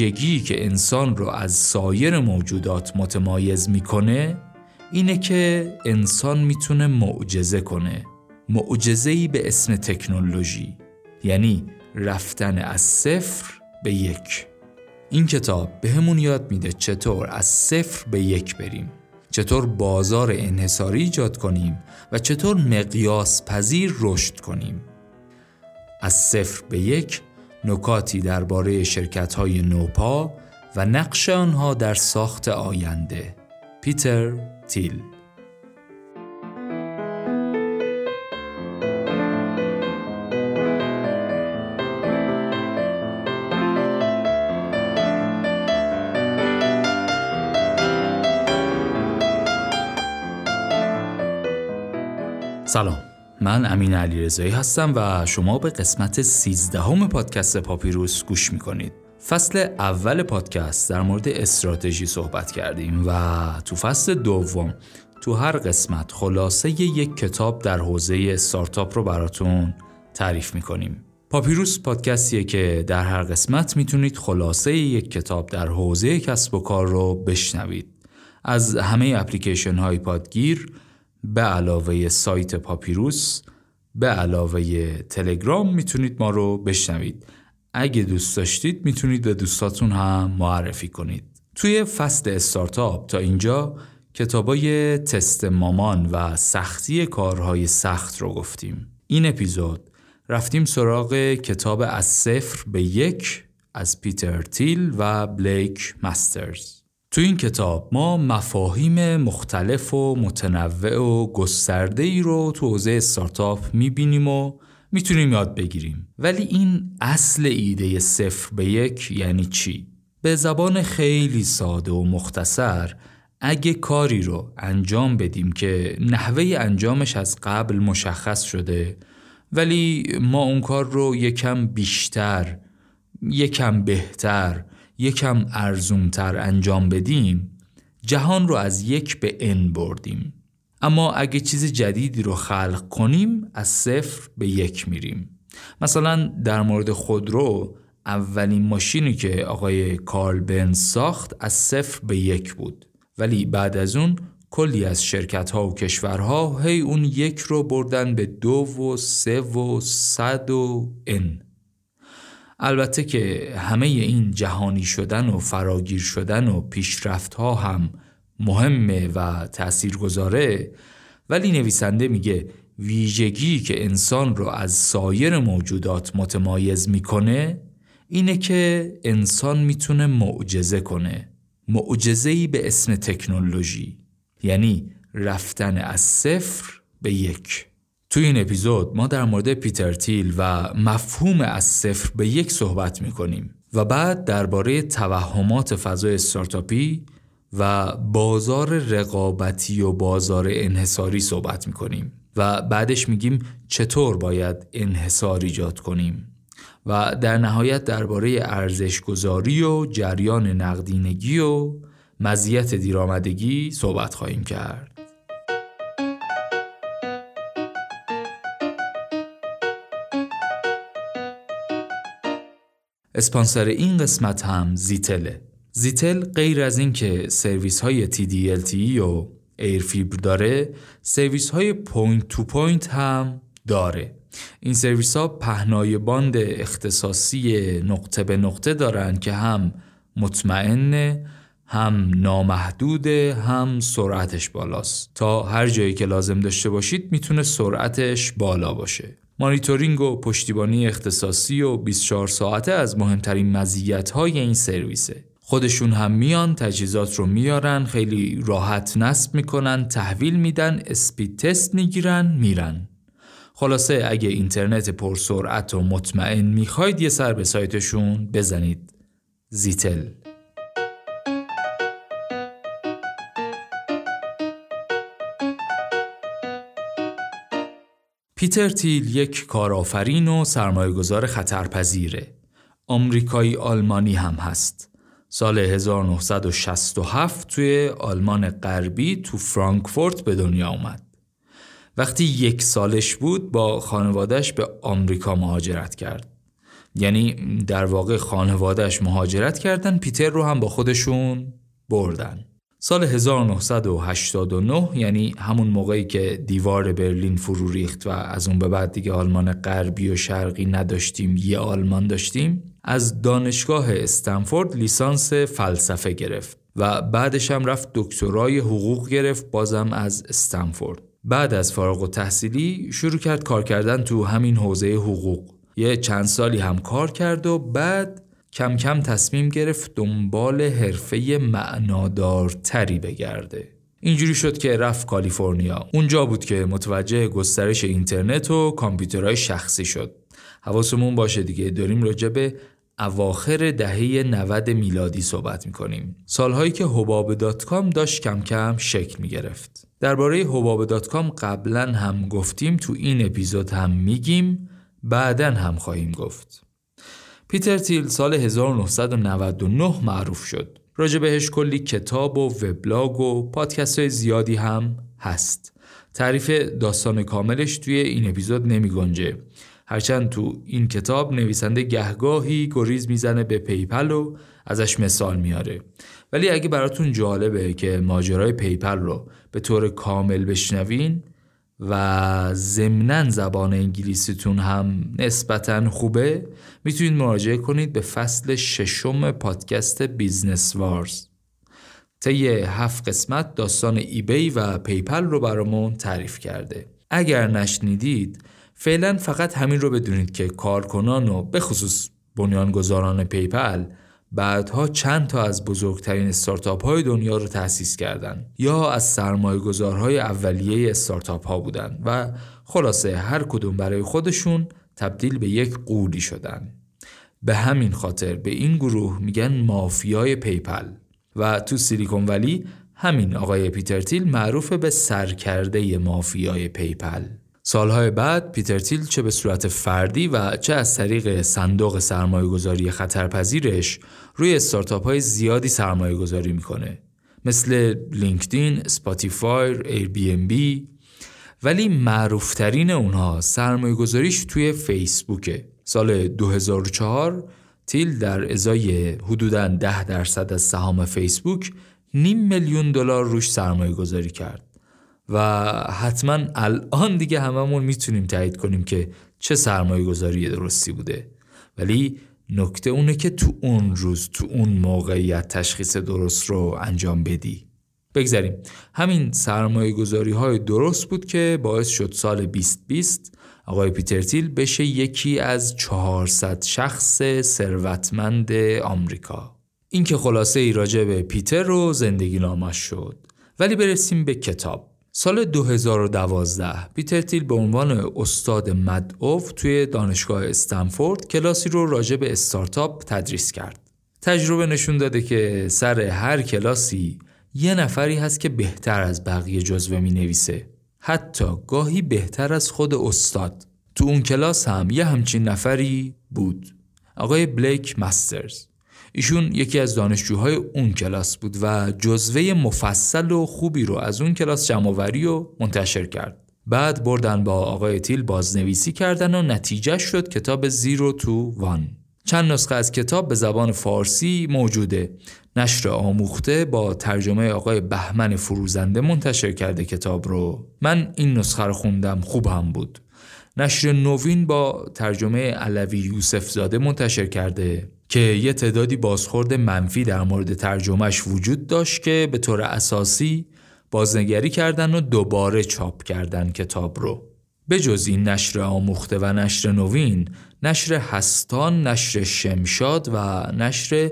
ویژگی که انسان رو از سایر موجودات متمایز می‌کنه اینه که انسان می‌تونه معجزه کنه. معجزه‌ای به اسم تکنولوژی یعنی رفتن از صفر به یک. این کتاب به یاد میده چطور از صفر به یک بریم چطور بازار انحصاری ایجاد کنیم و چطور مقیاس پذیر رشد کنیم. از صفر به یک نکاتی درباره شرکت های نوپا و نقش آنها در ساخت آینده. پیتر تیل. سلام. من امین علی رضایی هستم و شما به قسمت 13 همه پادکست پاپیروس گوش می‌کنید. فصل اول پادکست در مورد استراتژی صحبت کردیم و تو فصل دوم تو هر قسمت خلاصه یک کتاب در حوزه استارتاپ رو براتون تعریف می‌کنیم. پاپیروس پادکستیه که در هر قسمت می‌تونید خلاصه یک کتاب در حوزه کسب و کار رو بشنوید. از همه اپلیکیشن های پادگیر به علاوه سایت پاپیروس به علاوه تلگرام می‌تونید ما رو بشنوید. اگه دوست داشتید می‌تونید به دوستاتون هم معرفی کنید. توی فصل استارتاپ تا اینجا کتابای تست مامان و سختی کارهای سخت رو گفتیم. این اپیزود رفتیم سراغ کتاب از صفر به یک از پیتر تیل و بلیک مسترز تو این کتاب ما مفاهیم مختلف و متنوع و گسترده ای رو تو حوزه استارتاپ می‌بینیم و می‌تونیم یاد بگیریم ولی این اصل ایده صفر به یک یعنی چی؟ به زبان خیلی ساده و مختصر اگه کاری رو انجام بدیم که نحوه انجامش از قبل مشخص شده ولی ما اون کار رو یکم بیشتر یکم بهتر یکم ارزونتر انجام بدیم جهان رو از یک به ان بردیم. اما اگه چیز جدیدی رو خلق کنیم از صفر به یک میریم. مثلا در مورد خودرو اولین ماشینی که آقای کارل بن ساخت از صفر به یک بود. ولی بعد از اون کلی از شرکت ها و کشورها هی اون یک رو بردن به دو و سه و صد و ان البته که همه این جهانی شدن و فراگیر شدن و پیشرفت ها هم مهمه و تأثیر گذاره ولی نویسنده میگه ویژگی که انسان رو از سایر موجودات متمایز می‌کنه اینه که انسان می‌تونه معجزه کنه. معجزه‌ای به اسم تکنولوژی. یعنی رفتن از صفر به یک. توی این اپیزود ما در مورد پیتر تیل و مفهوم از صفر به یک صحبت می‌کنیم و بعد درباره توهمات فضای استارتاپی و بازار رقابتی و بازار انحصاری صحبت می‌کنیم و بعدش میگیم چطور باید انحصار ایجاد کنیم و در نهایت درباره ارزش گذاری و جریان نقدینگی و مزیت دیرآمدگی صحبت خواهیم کرد. اسپانسر این قسمت هم زیتله زیتل غیر از اینکه سرویس های TD-LTE و AirFiber داره سرویس های point to point هم داره. این سرویس ها پهنای باند اختصاصی نقطه به نقطه دارن که هم مطمئنه هم نامحدوده هم سرعتش بالاست. تا هر جایی که لازم داشته باشید می‌تونه سرعتش بالا باشه. مانیتورینگ و پشتیبانی اختصاصی و 24 ساعته از مهمترین های این سرویسه. خودشون هم میان تجهیزات رو میارن خیلی راحت نصب می‌کنن تحویل میدن اسپید تست می‌گیرن میرن. خلاصه اگه اینترنت پرسرعت و مطمئن می‌خواید یه سر به سایتشون بزنید. زیتل. پیتر تیل یک کارآفرین و سرمایهگذار خطرپذیره. آمریکایی آلمانی هم هست. سال 1967 توی آلمان غربی تو فرانکفورت به دنیا اومد. وقتی یک سالش بود با خانوادش به آمریکا مهاجرت کرد. یعنی در واقع خانوادهش مهاجرت کردن پیتر رو هم با خودشون بردن سال 1989 یعنی همون موقعی که دیوار برلین فرو ریخت و از اون به بعد دیگه آلمان غربی و شرقی نداشتیم یه آلمان داشتیم از دانشگاه استنفورد لیسانس فلسفه گرفت و بعدش هم رفت دکترای حقوق گرفت بازم از استنفورد. بعد از فارغ و تحصیلی شروع کرد کار کردن تو همین حوزه حقوق. یه چند سالی هم کار کرد و بعد کم کم تصمیم گرفت دنبال حرفه معنادارتری بگرده. اینجوری شد که رفت کالیفرنیا. اونجا بود که متوجه گسترش اینترنت و کامپیوترهای شخصی شد. حواسمون باشه دیگه داریم راجع به اواخر دهه 90 میلادی صحبت می‌کنیم. سالهایی که حباب dot com داشت کم کم شکل می‌گرفت. درباره حباب dot com قبلا هم گفتیم تو این اپیزود هم میگیم بعدا هم خواهیم گفت. پیتر تیل سال 1999 معروف شد. راجع بهش کلی کتاب و وبلاگ و پادکست های زیادی هم هست. تعریف داستان کاملش توی این اپیزود نمی گنجه. هرچند تو این کتاب نویسنده گهگاهی گریز می‌زنه به PayPal و ازش مثال میاره ولی اگه براتون جالبه که ماجرای PayPal رو به طور کامل بشنوین و ضمنا زبان انگلیسیتون هم نسبتا خوبه می‌تونید مراجعه کنید به فصل ششم پادکست Business Wars. طی هفت قسمت داستان eBay و PayPal رو برامون تعریف کرده. اگر نشنیدید فعلا فقط همین رو بدونید که کارکنان و به خصوص بنیانگذاران PayPal بعدها چند تا از بزرگترین استارتاپ های دنیا رو تأسیس کردند. یا از سرمایه گذارهای اولیه استارتاپ ها بودن و خلاصه هر کدوم برای خودشون تبدیل به یک غولی شدن به همین خاطر به این گروه میگن مافیای PayPal و تو سیلیکون ولی همین آقای پیتر تیل معروف به سرکرده مافیای PayPal. سالهای بعد پیتر تیل چه به صورت فردی و چه از طریق صندوق سرمایه گذاری خطرپذیرش روی استارتاپ های زیادی سرمایه گذاری می‌کنه. مثل LinkedIn، Spotify، Airbnb ولی معروفترین اونها سرمایه گذاریش توی فیسبوکه. سال 2004 تیل در ازای حدوداً 10 درصد از سهام فیسبوک نیم میلیون دلار روش سرمایه گذاری کرد. و حتما الان دیگه هممون می‌تونیم تایید کنیم که چه سرمایه گذاری درستی بوده. ولی نکته اونه که تو اون روز تو اون موقعیت تشخیص درست رو انجام بدی. بگذاریم. همین سرمایه گذاری های درست بود که باعث شد سال 2020 آقای پیتر تیل بشه یکی از 400 شخص ثروتمند آمریکا. این که خلاصه ای راجع به پیتر رو زندگی نامش شد. ولی برسیم به کتاب. سال 2012 پیتر تیل به عنوان استاد مدعو توی دانشگاه استنفورد کلاسی رو راجع به استارتاپ تدریس کرد. تجربه نشون داده که سر هر کلاسی یه نفری هست که بهتر از بقیه جزوه می نویسه. حتی گاهی بهتر از خود استاد. تو اون کلاس هم یه همچین نفری بود. آقای بلیک مسترز. ایشون یکی از دانشجوهای اون کلاس بود و جزوه مفصل و خوبی رو از اون کلاس جمعوری و منتشر کرد. بعد بردن با آقای تیل بازنویسی کردن و نتیجه شد کتاب زیرو تو وان. چند نسخه از کتاب به زبان فارسی موجوده. نشر آموخته با ترجمه آقای بهمن فروزنده منتشر کرده کتاب رو. من این نسخه رو خوندم خوب هم بود. نشر نوین با ترجمه علوی یوسف زاده منتشر کرده که یه تعدادی بازخورد منفی در مورد ترجمهش وجود داشت که به طور اساسی بازنگری کردن و دوباره چاپ کردن کتاب رو. به جز این نشر آموخته و نشر نوین، نشر هستان، نشر شمشاد و نشر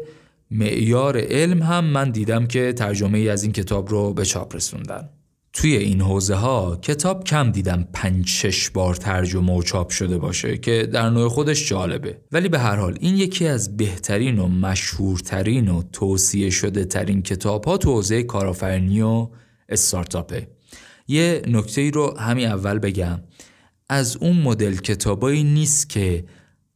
معیار علم هم من دیدم که ترجمه ای از این کتاب رو به چاپ رسوندن. توی این حوزه ها کتاب کم دیدم پنج شش بار ترجمه و چاپ شده باشه که در نوع خودش جالبه. ولی به هر حال این یکی از بهترین و مشهورترین و توصیه شده ترین کتاب ها تو حوزه کارآفرینی و استارتاپه. یه نکته ای رو همین اول بگم. از اون مدل کتابایی نیست که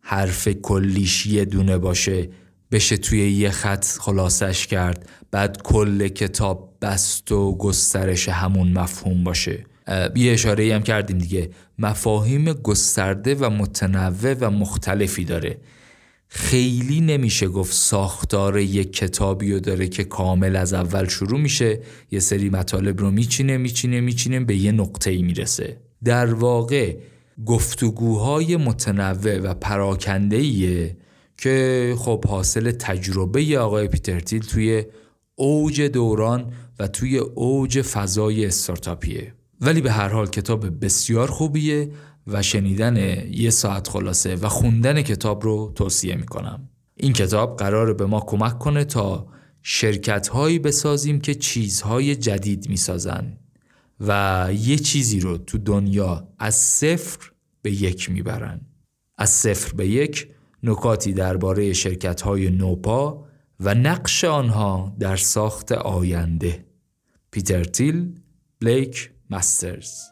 حرف کلیش یه دونه باشه بشه توی یه خط خلاصش کرد. بعد کل کتاب بست و گسترش همون مفهوم باشه. یه اشاره هم کردیم دیگه. مفاهیم گسترده و متنوع و مختلفی داره. خیلی نمیشه گفت ساختار یک کتابی رو داره که کامل از اول شروع میشه. یه سری مطالب رو میچینه میچینه میچینه به یه نقطه ای می‌رسه. در واقع گفتگوهای متنوع و پراکنده که خب حاصل تجربه آقای پیترتیل توی اوج دوران و توی اوج فضای استارتاپیه. ولی به هر حال کتاب بسیار خوبیه و شنیدن یه ساعت خلاصه و خوندن کتاب رو توصیه می‌کنم. این کتاب قرار به ما کمک کنه تا شرکت هایی بسازیم که چیزهای جدید می‌سازن و یه چیزی رو تو دنیا از صفر به یک می‌برن. از صفر به یک نکاتی درباره شرکت های نوپا و نقش آنها در ساخت آینده. پیتر تیل بلیک مسترز.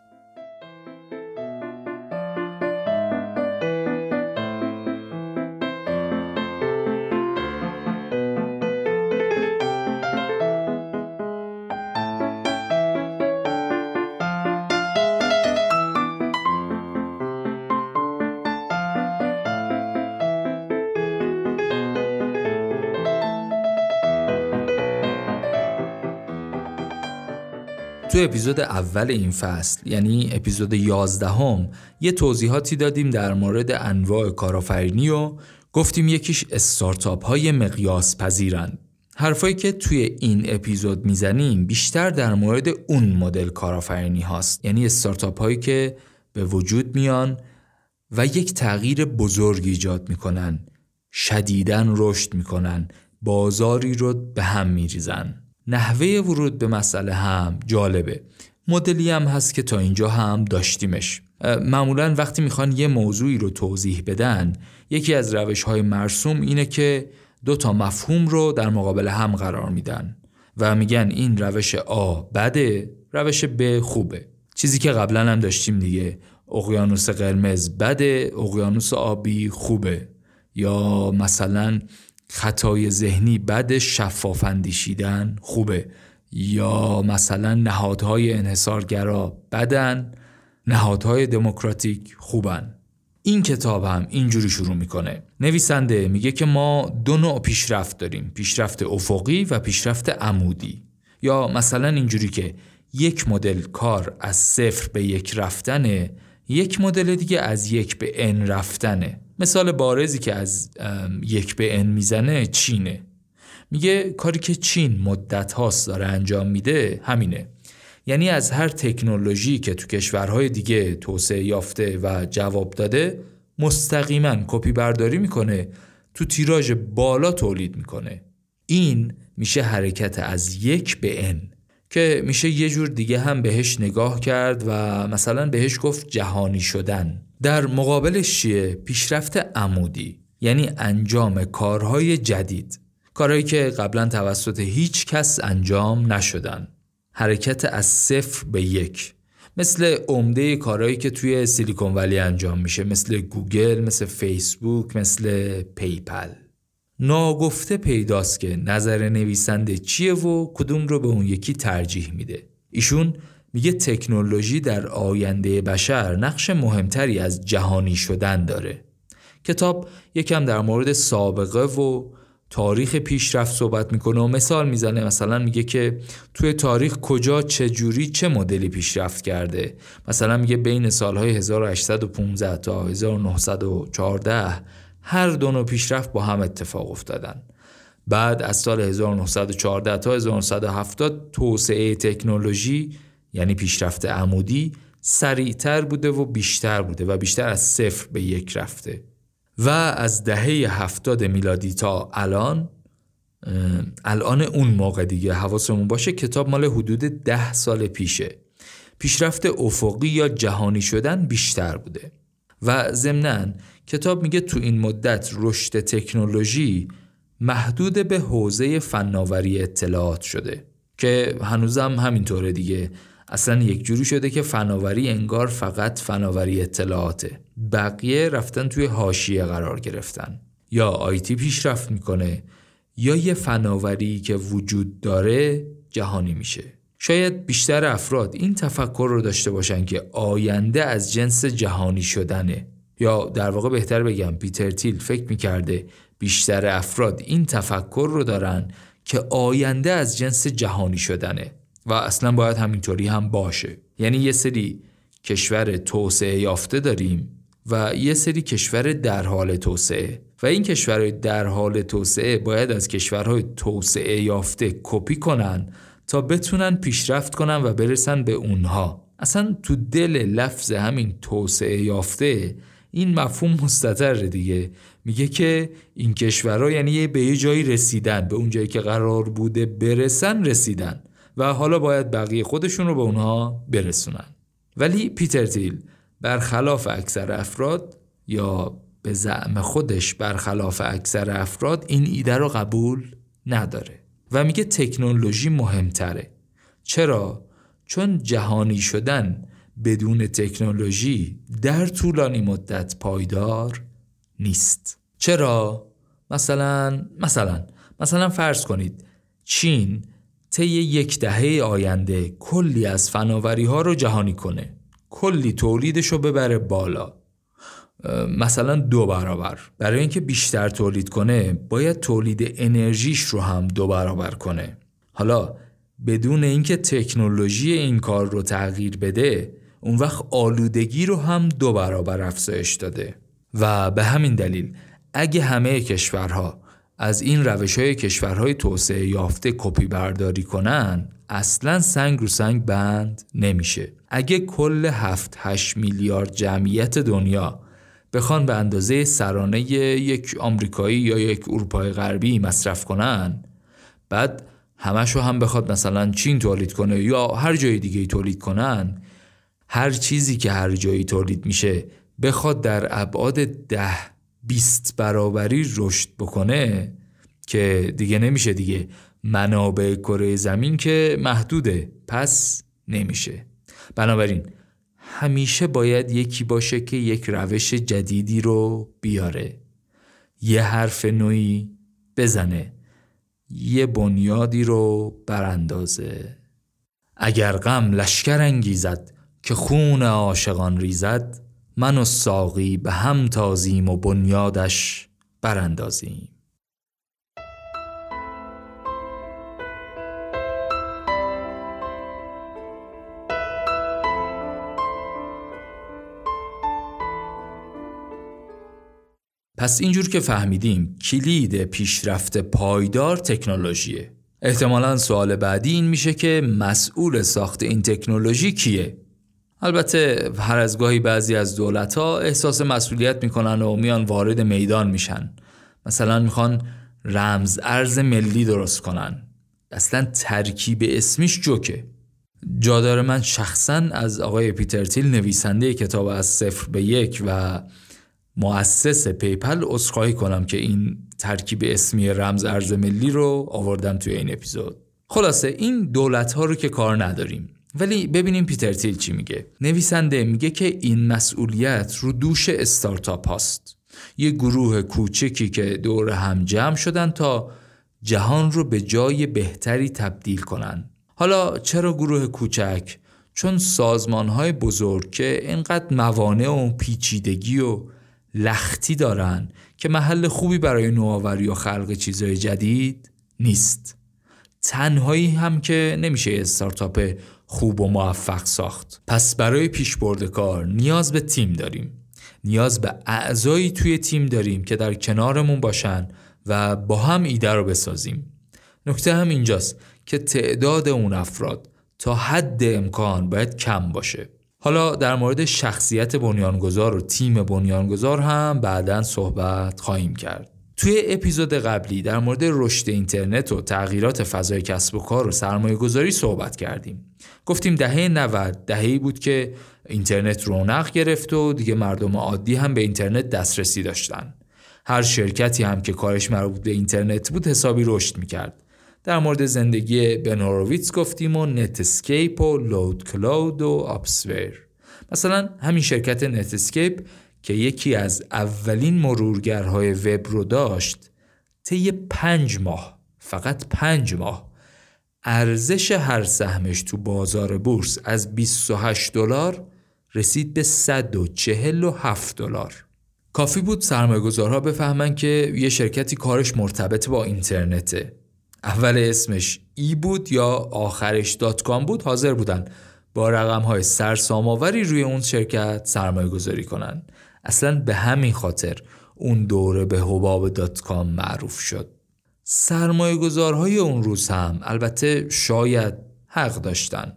تو اپیزود اول این فصل یعنی اپیزود 11 هم یه توضیحاتی دادیم در مورد انواع کارآفرینی و گفتیم یکیش استارتاپ های مقیاس پذیرند حرفایی که توی این اپیزود می‌زنیم بیشتر در مورد اون مدل کارآفرینی هاست. یعنی استارتاپ هایی که به وجود میان و یک تغییر بزرگ ایجاد می‌کنن شدیدن رشد می‌کنن بازاری رو به هم میریزن. نحوه ورود به مسئله هم جالبه. مدلی هم هست که تا اینجا هم داشتیمش. معمولا وقتی می‌خوان یه موضوعی رو توضیح بدن یکی از روش های مرسوم اینه که دو تا مفهوم رو در مقابل هم قرار میدن و میگن این روش آ بده روش ب خوبه. چیزی که قبلا هم داشتیم دیگه اقیانوس قرمز بده اقیانوس آبی خوبه. یا مثلا خطای ذهنی بد شفاف اندیشیدن خوبه. یا مثلا نهادهای انحصارگرا بدن نهادهای دموکراتیک خوبن. این کتاب هم اینجوری شروع می‌کنه. نویسنده میگه که ما دو نوع پیشرفت داریم پیشرفت افقی و پیشرفت عمودی. یا مثلا اینجوری که یک مدل کار از صفر به یک رفتنه یک مدل دیگه از یک به ان رفتنه. مثال بارزی که از یک به ان می‌زنه چینه. میگه کاری که چین مدت هاست داره انجام میده همینه. یعنی از هر تکنولوژی که تو کشورهای دیگه توسعه یافته و جواب داده مستقیما کپی برداری می‌کنه تو تیراژ بالا تولید می‌کنه. این میشه حرکت از یک به ان که میشه یه جور دیگه هم بهش نگاه کرد و مثلا بهش گفت جهانی شدن. در مقابلش چیه؟ پیشرفت عمودی یعنی انجام کارهای جدید کارهایی که قبلا توسط هیچ کس انجام نشدن حرکت از صفر به یک مثل عمده کارهایی که توی سیلیکون ولی انجام میشه مثل گوگل، مثل فیسبوک، مثل PayPal ناگفته پیداست که نظر نویسنده چیه و کدوم رو به اون یکی ترجیح میده ایشون میگه تکنولوژی در آینده بشر نقش مهمتری از جهانی شدن داره. کتاب یکم در مورد سابقه و تاریخ پیشرفت صحبت می‌کنه و مثال می‌زنه. مثلا میگه که توی تاریخ کجا چه جوری چه مدلی پیشرفت کرده. مثلا میگه بین سالهای 1815 تا 1914 هر دو نوع پیشرفت با هم اتفاق افتادن. بعد از سال 1914 تا 1970 توسعه تکنولوژی یعنی پیشرفت عمودی سریعتر بوده و بیشتر بوده و بیشتر از صفر به یک رفته. و از دهه هفتاد میلادی تا الان الان اون موقع دیگه حواسمون باشه کتاب مال حدود ده سال پیشه. پیشرفت افقی یا جهانی شدن بیشتر بوده. و ضمناً کتاب میگه تو این مدت رشد تکنولوژی محدود به حوزه فناوری اطلاعات شده که هنوزم همینطوره دیگه. اصلا یک جوری شده که فناوری انگار فقط فناوری اطلاعاته. بقیه رفتن توی حاشیه قرار گرفتن. یا آیتی پیشرفت می‌کنه یا یه فناوری که وجود داره جهانی میشه. شاید بیشتر افراد این تفکر رو داشته باشن که آینده از جنس جهانی شدنه. یا در واقع بهتر بگم پیتر تیل فکر می‌کرده بیشتر افراد این تفکر رو دارن که آینده از جنس جهانی شدنه. و اصلا باید همینطوری هم باشه. یعنی یه سری کشور توسعه یافته داریم و یه سری کشور در حال توسعه. و این کشورهای در حال توسعه باید از کشورهای توسعه یافته کپی کنن تا بتونن پیشرفت کنن و برسن به اونها. اصلا تو دل لفظ همین توسعه یافته این مفهوم مستطر دیگه. میگه که این کشورها یعنی به یه جایی رسیدن به اون جایی که قرار بوده برسن رسیدن. و حالا باید بقیه خودشون رو به اونها برسونن ولی پیتر تیل برخلاف اکثر افراد یا به زعم خودش برخلاف اکثر افراد این ایده رو قبول نداره و میگه تکنولوژی مهمتره چرا؟ چون جهانی شدن بدون تکنولوژی در طولانی مدت پایدار نیست چرا؟ مثلا مثلا مثلا فرض کنید چین طی یک دهه آینده کلی از فناوری ها رو جهانی کنه. کلی تولیدش رو ببره بالا. مثلا دو برابر. برای اینکه بیشتر تولید کنه باید تولید انرژیش رو هم دو برابر کنه. حالا بدون اینکه تکنولوژی این کار رو تغییر بده اون وقت آلودگی رو هم دو برابر افزایش داده. و به همین دلیل اگه همه کشورها از این روش های کشورهای توسعه یافته کپی برداری کنن اصلا سنگ رو سنگ بند نمیشه. اگه کل 7 8 میلیارد جمعیت دنیا بخوان به اندازه سرانه یک آمریکایی یا یک اروپای غربی مصرف کنن بعد همش رو هم بخواد مثلا چین تولید کنه یا هر جای دیگه تولید کنن هر چیزی که هر جایی تولید میشه بخواد در ابعاد ده 20 برابری رشد بکنه که دیگه نمیشه دیگه. منابع کره زمین که محدوده پس نمیشه. بنابراین همیشه باید یکی باشه که یک روش جدیدی رو بیاره. یه حرف نوعی بزنه. یه بنیادی رو براندازه. اگر غم لشکر انگیزد که خون عاشقان ریزد من و ساقی به هم تازیم و بنیادش براندازیم پس اینجور که فهمیدیم کلید پیشرفت پایدار تکنولوژیه احتمالا سوال بعدی این میشه که مسئول ساخت این تکنولوژی کیه؟ البته هر از گاهی بعضی از دولت ها احساس مسئولیت می‌کنن و میان وارد میدان میشن. مثلا می‌خوان رمز ارز ملی درست کنن. اصلا ترکیب اسمیش جوکه. جادار من شخصا از آقای پیتر تیل نویسنده کتاب از صفر به یک و مؤسس PayPal عذرخواهی کنم که این ترکیب اسمی رمز ارز ملی رو آوردم توی این اپیزود. خلاصه این دولت ها رو که کار نداریم. ولی ببینیم پیتر تیل چی میگه. نویسنده میگه که این مسئولیت رو دوش استارتاپ هاست. یه گروه کوچکی که دور هم جمع شدن تا جهان رو به جای بهتری تبدیل کنن. حالا چرا گروه کوچک؟ چون سازمان های بزرگ که اینقدر موانع و پیچیدگی و لختی دارن که محل خوبی برای نوآوری و خلق چیزهای جدید نیست. تنهایی هم که نمیشه استارتاپ خوب و موفق ساخت. پس برای پیشبرد کار نیاز به تیم داریم. نیاز به اعضایی توی تیم داریم که در کنارمون باشن و با هم ایده رو بسازیم. نکته هم اینجاست که تعداد اون افراد تا حد امکان باید کم باشه. حالا در مورد شخصیت بنیانگذار و تیم بنیانگذار هم بعدا صحبت خواهیم کرد. توی اپیزود قبلی در مورد رشد اینترنت و تغییرات فضای کسب و کار و سرمایه گذاری صحبت کردیم. گفتیم دهه 90 دهه‌ای بود که اینترنت رونق گرفت و دیگه مردم عادی هم به اینترنت دسترسی داشتن. هر شرکتی هم که کارش مربوط به اینترنت بود حسابی رشد می‌کرد. در مورد زندگی بن هوروویتس گفتیم و Netscape و Loudcloud و Opsware مثلا همین شرکت Netscape که یکی از اولین مرورگرهای وب رو داشت طی پنج ماه فقط پنج ماه ارزش هر سهمش تو بازار بورس از 28 دلار رسید به 147 دلار. کافی بود سرمایه گذارها بفهمن که یه شرکتی کارش مرتبط با اینترنته. اول اسمش ای بود یا آخرش دات کام بود حاضر بودن با رقم های سرسام‌آوری روی اون شرکت سرمایه گذاری کنن. اصلا به همین خاطر اون دوره به حباب دات کام معروف شد سرمایه گذارهای اون روز هم البته شاید حق داشتن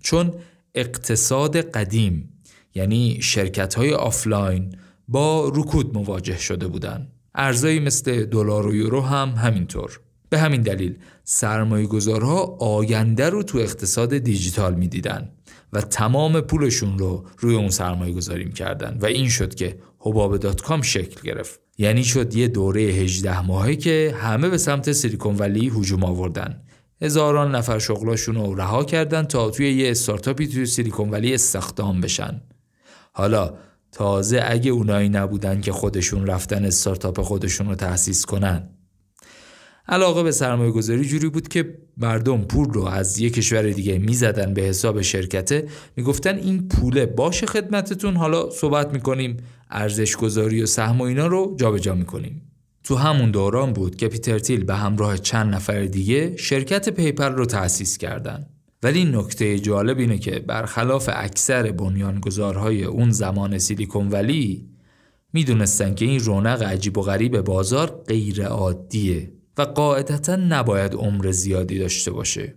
چون اقتصاد قدیم یعنی شرکت های آفلاین با رکود مواجه شده بودند. ارزایی مثل دلار و یورو هم همینطور. به همین دلیل سرمایه گذارها آینده رو تو اقتصاد دیجیتال می‌دیدن و تمام پولشون رو روی اون سرمایه گذاری کردن و این شد که حباب دات کام شکل گرفت. یعنی شد یه دوره 18 ماهه که همه به سمت سیلیکون ولی هجوم آوردن. هزاران نفر شغلاشون رو رها کردن تا توی یه استارتاپی توی سیلیکون ولی استخدام بشن. حالا تازه اگه اونایی نبودن که خودشون رفتن استارتاپ خودشون رو تأسیس کنن علاقه به سرمایه گذاری جوری بود که مردم پول رو از یک کشور دیگه می‌زدن به حساب شرکته. می‌گفتن این پوله باشه خدمتتون. حالا صحبت می‌کنیم ارزش گذاری و سهم و اینا رو جابجا می‌کنیم. تو همون دوران بود که پیتر تیل به همراه چند نفر دیگه شرکت پیپر رو تأسیس کردن. ولی نکته جالب اینه که برخلاف اکثر بنیانگذارهای اون زمان سیلیکون ولی می‌دونستن که این رونق عجیب و غریب بازار غیر عادیه و قاعدتا نباید عمر زیادی داشته باشه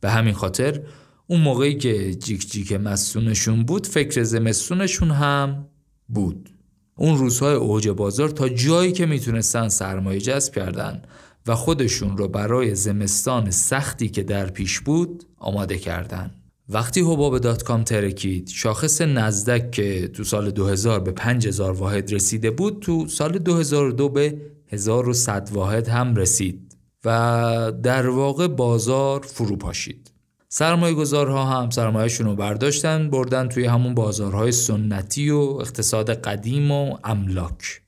به همین خاطر اون موقعی که جیک جیک مسونشون بود فکر زمستونشون هم بود اون روزهای اوج بازار تا جایی که می‌تونستن سرمایه جذب کردن و خودشون رو برای زمستان سختی که در پیش بود آماده کردن. وقتی حباب دات کام ترکید شاخص نزدک که تو سال 2000 به 5000 واحد رسیده بود تو سال 2002 به 1100 واحد هم رسید و در واقع بازار فرو پاشید. سرمایه گذارها هم سرمایهشون رو برداشتن بردن توی همون بازارهای سنتی و اقتصاد قدیم و املاک.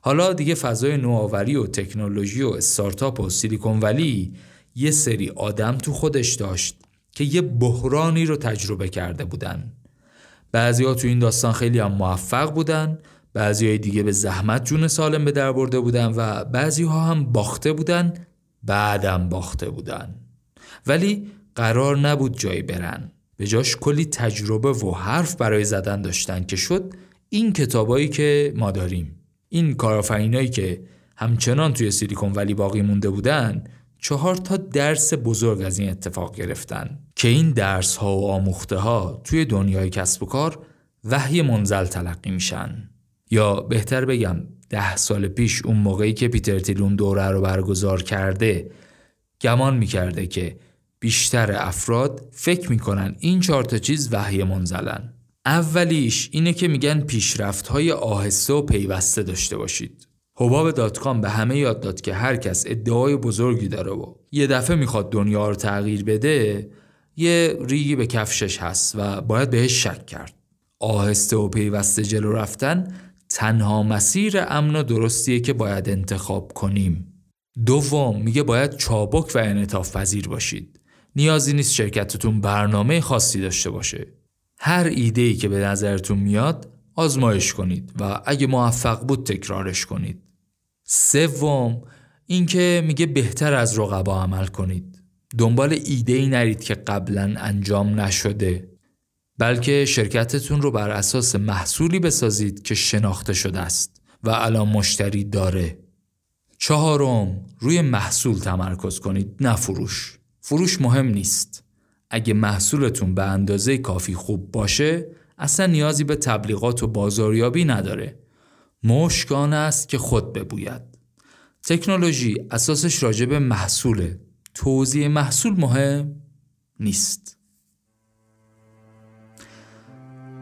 حالا دیگه فضای نوآوری و تکنولوژی و استارتاپ و سیلیکون ولی یه سری آدم تو خودش داشت که یه بحرانی رو تجربه کرده بودن بعضی ها تو این داستان خیلی هم موفق بودن بعضی های دیگه به زحمت جون سالم به در برده بودن و بعضی ها هم باخته بودن بعدم باخته بودن. ولی قرار نبود جایی برن. به جاش کلی تجربه و حرف برای زدن داشتن که شد این کتابایی که ما داریم. این کارآفرینایی که همچنان توی سیلیکون ولی باقی مونده بودن چهار تا درس بزرگ از این اتفاق گرفتن که این درس ها و آموخته ها توی دنیای کسب و کار وحی منزل تلقی میشن. یا بهتر بگم ده سال پیش اون موقعی که پیتر تیلون دوره رو برگزار کرده گمان می‌کرده که بیشتر افراد فکر می‌کنن این چهار تا چیز وحی منزلن اولیش اینه که میگن پیشرفت های آهسته و پیوسته داشته باشید. حباب دات به همه یاد داد که هر کس ادعای بزرگی داره و یه دفعه می‌خواد دنیا رو تغییر بده یه ریگی به کفشش هست و باید بهش شک کرد. آهسته و پیوسته جلو رفتن تنها مسیر امن و درستیه که باید انتخاب کنیم. دوم میگه باید چابک و انعطاف پذیر باشید. نیازی نیست شرکتتون برنامه خاصی داشته باشه. هر ایده ای که به نظرتون میاد آزمایش کنید و اگه موفق بود تکرارش کنید. سوم اینکه میگه بهتر از رقبا عمل کنید. دنبال ایده ای نرید که قبلا انجام نشده بلکه شرکتتون رو بر اساس محصولی بسازید که شناخته شده است و الان مشتری داره. چهارم روی محصول تمرکز کنید نه فروش. فروش مهم نیست. اگه محصولتون به اندازه کافی خوب باشه اصلا نیازی به تبلیغات و بازاریابی نداره مشکان است که خود ببوید تکنولوژی اساسش راجع به محصوله توضیح محصول مهم نیست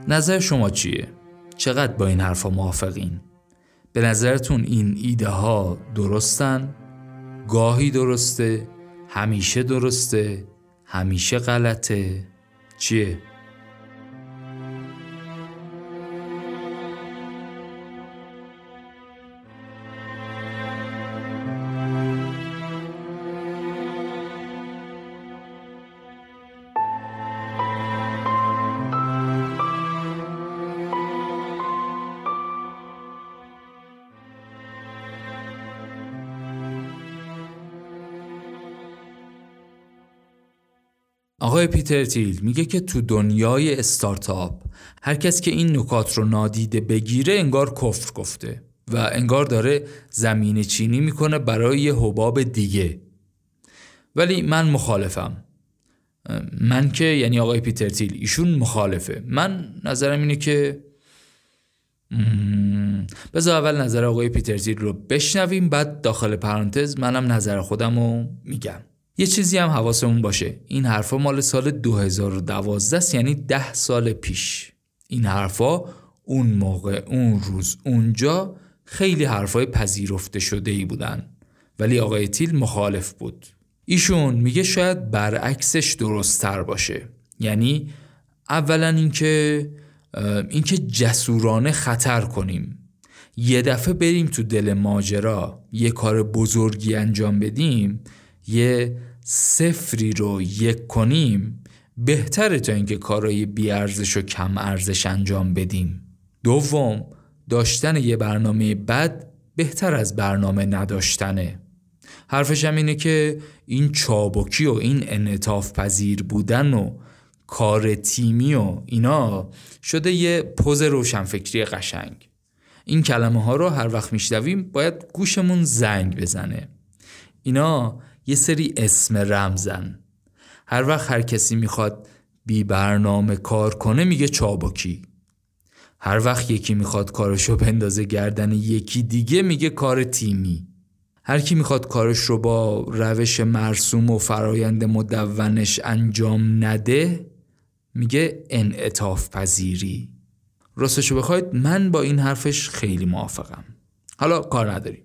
نظر شما چیه؟ چقدر با این حرفا موافقین؟ به نظرتون این ایده ها درستن؟ گاهی درسته؟ همیشه درسته؟ همیشه غلطه چیه؟ آقای پیتر تیل میگه که تو دنیای استارتاپ هر کس که این نکات رو نادیده بگیره انگار کفر گفته و انگار داره زمین چینی می‌کنه برای یه حباب دیگه. ولی من مخالفم. من که یعنی آقای پیتر تیل ایشون مخالفه. من نظرم اینه که بذار اول نظر آقای پیتر تیل رو بشنویم بعد داخل پرانتز منم نظر خودم رو میگم. یه چیزی هم حواسمون باشه. این حرفا مال سال 2012 است یعنی ده سال پیش. این حرفا اون موقع اون روز اونجا خیلی حرفای پذیرفته شده ای بودن. ولی آقای تیل مخالف بود. ایشون میگه شاید برعکسش درستتر باشه. یعنی اولا اینکه اینکه جسورانه خطر کنیم. یه دفعه بریم تو دل ماجرا یه کار بزرگی انجام بدیم یه صفری رو یک کنیم بهتره تا اینکه کارهای بیارزش و کم ارزش انجام بدیم. دوم داشتن یه برنامه بد بهتر از برنامه نداشتنه. حرفش اینه که این چابکی و این انعطاف پذیر بودن و کار تیمی و اینا شده یه پوز روشنفکری قشنگ. این کلمه ها رو هر وقت میشنویم باید گوشمون زنگ بزنه. اینا یه سری اسم رمزن. هر وقت هر کسی می‌خواد بی برنامه کار کنه میگه چابکی. هر وقت یکی می‌خواد کارشو بندازه گردن یکی دیگه میگه کار تیمی. هر کی می‌خواد کارش رو با روش مرسوم و فرایند مدونش انجام نده میگه انعطاف پذیری. راستشو بخواید من با این حرفش خیلی موافقم. حالا کار نداریم.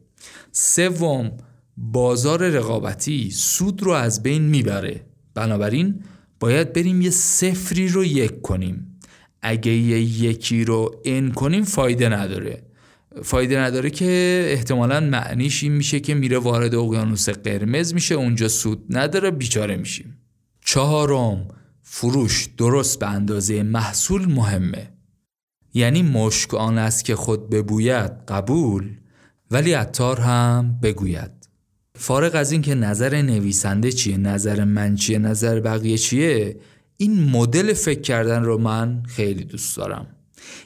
سوم بازار رقابتی سود رو از بین می‌بره. بنابراین باید بریم یه سفری رو یک کنیم. اگه یه یکی رو ان کنیم فایده نداره. فایده نداره که احتمالا معنیش این میشه که میره وارد اقیانوس قرمز میشه اونجا سود نداره بیچاره میشیم. چهارم فروش درست به اندازه محصول مهمه. یعنی مشک آن است که خود ببوید قبول ولی عطار هم بگوید. فارغ از اینکه نظر نویسنده چیه نظر من چیه نظر بقیه چیه این مدل فکر کردن رو من خیلی دوست دارم.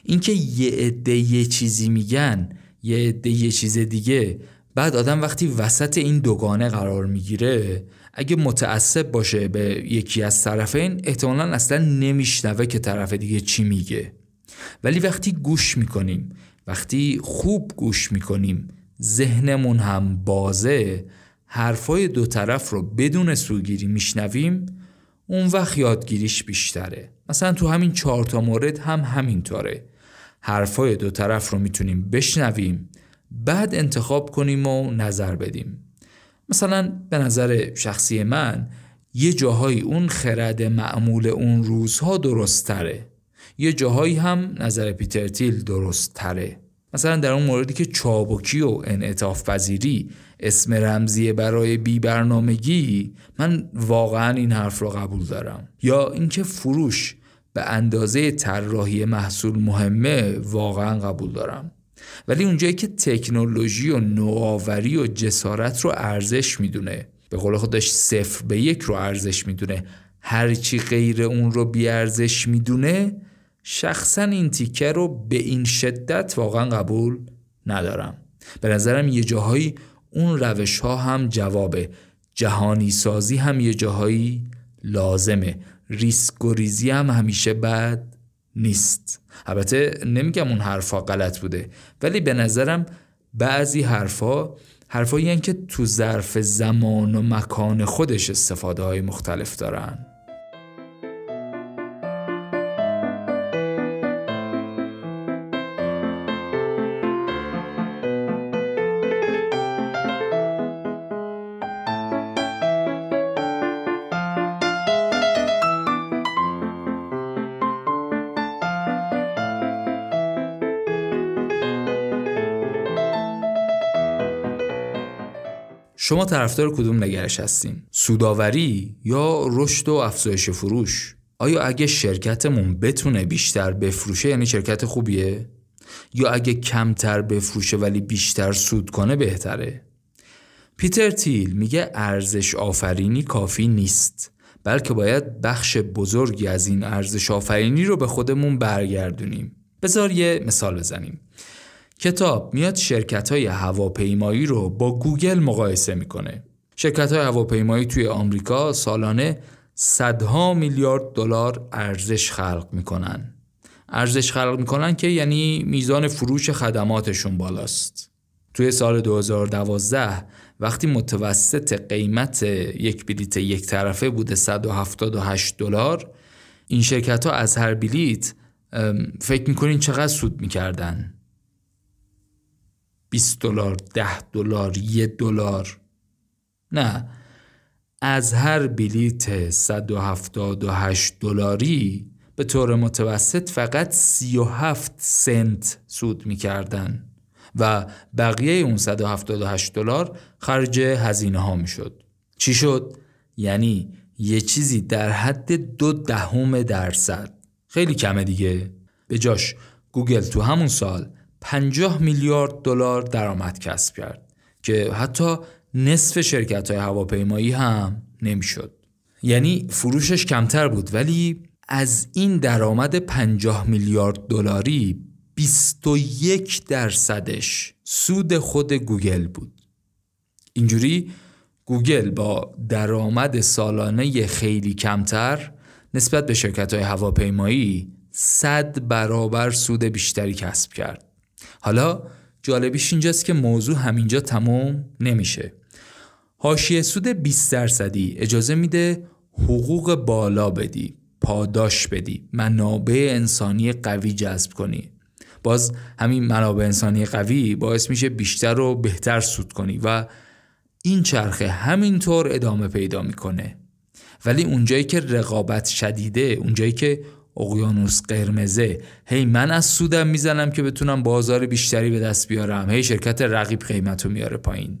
اینکه یه عده یه چیزی میگن یه عده یه چیز دیگه بعد آدم وقتی وسط این دوگانه قرار می‌گیره اگه متعصب باشه به یکی از طرفین احتمالا اصلا نمیشنوه که طرف دیگه چی میگه. ولی وقتی گوش می‌کنیم وقتی خوب گوش می‌کنیم ذهنمون هم بازه حرفای دو طرف رو بدون سوگیری میشنویم اون وقت یادگیریش بیشتره. مثلا تو همین چهار تا مورد هم همینطوره. حرفای دو طرف رو می‌تونیم بشنویم بعد انتخاب کنیم و نظر بدیم. مثلا به نظر شخصی من یه جاهایی اون خرد معمول اون روزها درست تره یه جاهایی هم نظر پیتر تیل درست تره مثلا در اون موردی که چابکی و انعطاف پذیری اسم رمزی برای بی برنامگی من واقعا این حرف رو قبول دارم. یا اینکه فروش به اندازه طراحی محصول مهمه واقعا قبول دارم. ولی اونجایی که تکنولوژی و نوآوری و جسارت رو ارزش می‌دونه به قول خودش صفر به یک رو ارزش می‌دونه هرچی غیر اون رو بی ارزش می‌دونه شخصا این تیکه رو به این شدت واقعا قبول ندارم. به نظرم یه جاهایی اون روش ها هم جوابه. جهانی سازی هم یه جاهایی لازمه. ریسک و ریزی هم همیشه بد نیست. البته نمیگم اون حرفا غلط بوده ولی به نظرم بعضی حرفا حرفایی که تو ظرف زمان و مکان خودش استفاده های مختلف دارن. شما طرفدار کدوم نگرش هستین؟ سوداوری یا رشد و افزایش فروش؟ آیا اگه شرکتمون بتونه بیشتر بفروشه یعنی شرکت خوبیه؟ یا اگه کمتر بفروشه ولی بیشتر سود کنه بهتره؟ پیتر تیل میگه ارزش آفرینی کافی نیست بلکه باید بخش بزرگی از این ارزش آفرینی رو به خودمون برگردونیم بذار یه مثال بزنیم کتاب میاد شرکت های هواپیمایی رو با گوگل مقایسه می‌کنه. شرکت های هواپیمایی توی آمریکا سالانه صدها میلیارد دلار ارزش خلق می‌کنن. ارزش خلق می‌کنن که یعنی میزان فروش خدماتشون بالاست. توی سال 2012 وقتی متوسط قیمت یک بلیت یک طرفه بوده 178 دلار این شرکت ها از هر بلیت فکر می‌کنین چقدر سود می‌کردن؟ 20 دلار 10 دلار 1 دلار نه از هر بلیت 178 دلاری به طور متوسط فقط 37 سنت سود می‌کردن و بقیه اون 178 دلار خرج هزینه ها می‌شد. چی شد؟ یعنی یه چیزی در حد دو دهم درصد خیلی کمه دیگه به جاش گوگل تو همون سال 50 میلیارد دلار درآمد کسب کرد که حتی نصف شرکت های هواپیمایی هم نمی‌شد. یعنی فروشش کمتر بود ولی از این درآمد 50 میلیارد دلاری 21 درصدش سود خود گوگل بود. اینجوری گوگل با درآمد سالانه خیلی کمتر نسبت به شرکت های هواپیمایی 100 برابر سود بیشتری کسب کرد. حالا جالبیش اینجاست که موضوع همینجا تمام نمیشه. حاشیه سود 20 درصدی اجازه میده حقوق بالا بدی پاداش بدی منابع انسانی قوی جذب کنی باز همین منابع انسانی قوی باعث میشه بیشتر و بهتر سود کنی و این چرخه همینطور ادامه پیدا می‌کنه ولی اونجایی که رقابت شدیده اونجایی که اقیانوس قرمزه. هی من از سودم می‌زنم که بتونم بازار بیشتری به دست بیارم. هی شرکت رقیب قیمتو میاره پایین.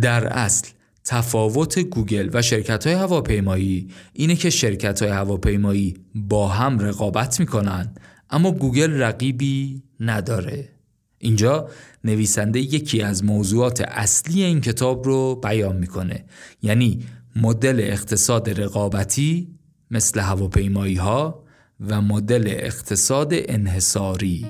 در اصل تفاوت گوگل و شرکت های هواپیمایی اینه که شرکت های هواپیمایی با هم رقابت می‌کنن اما گوگل رقیبی نداره. اینجا نویسنده یکی از موضوعات اصلی این کتاب رو بیان می‌کنه. یعنی مدل اقتصاد رقابتی مثل هواپیمایی ها و مدل اقتصاد انحصاری.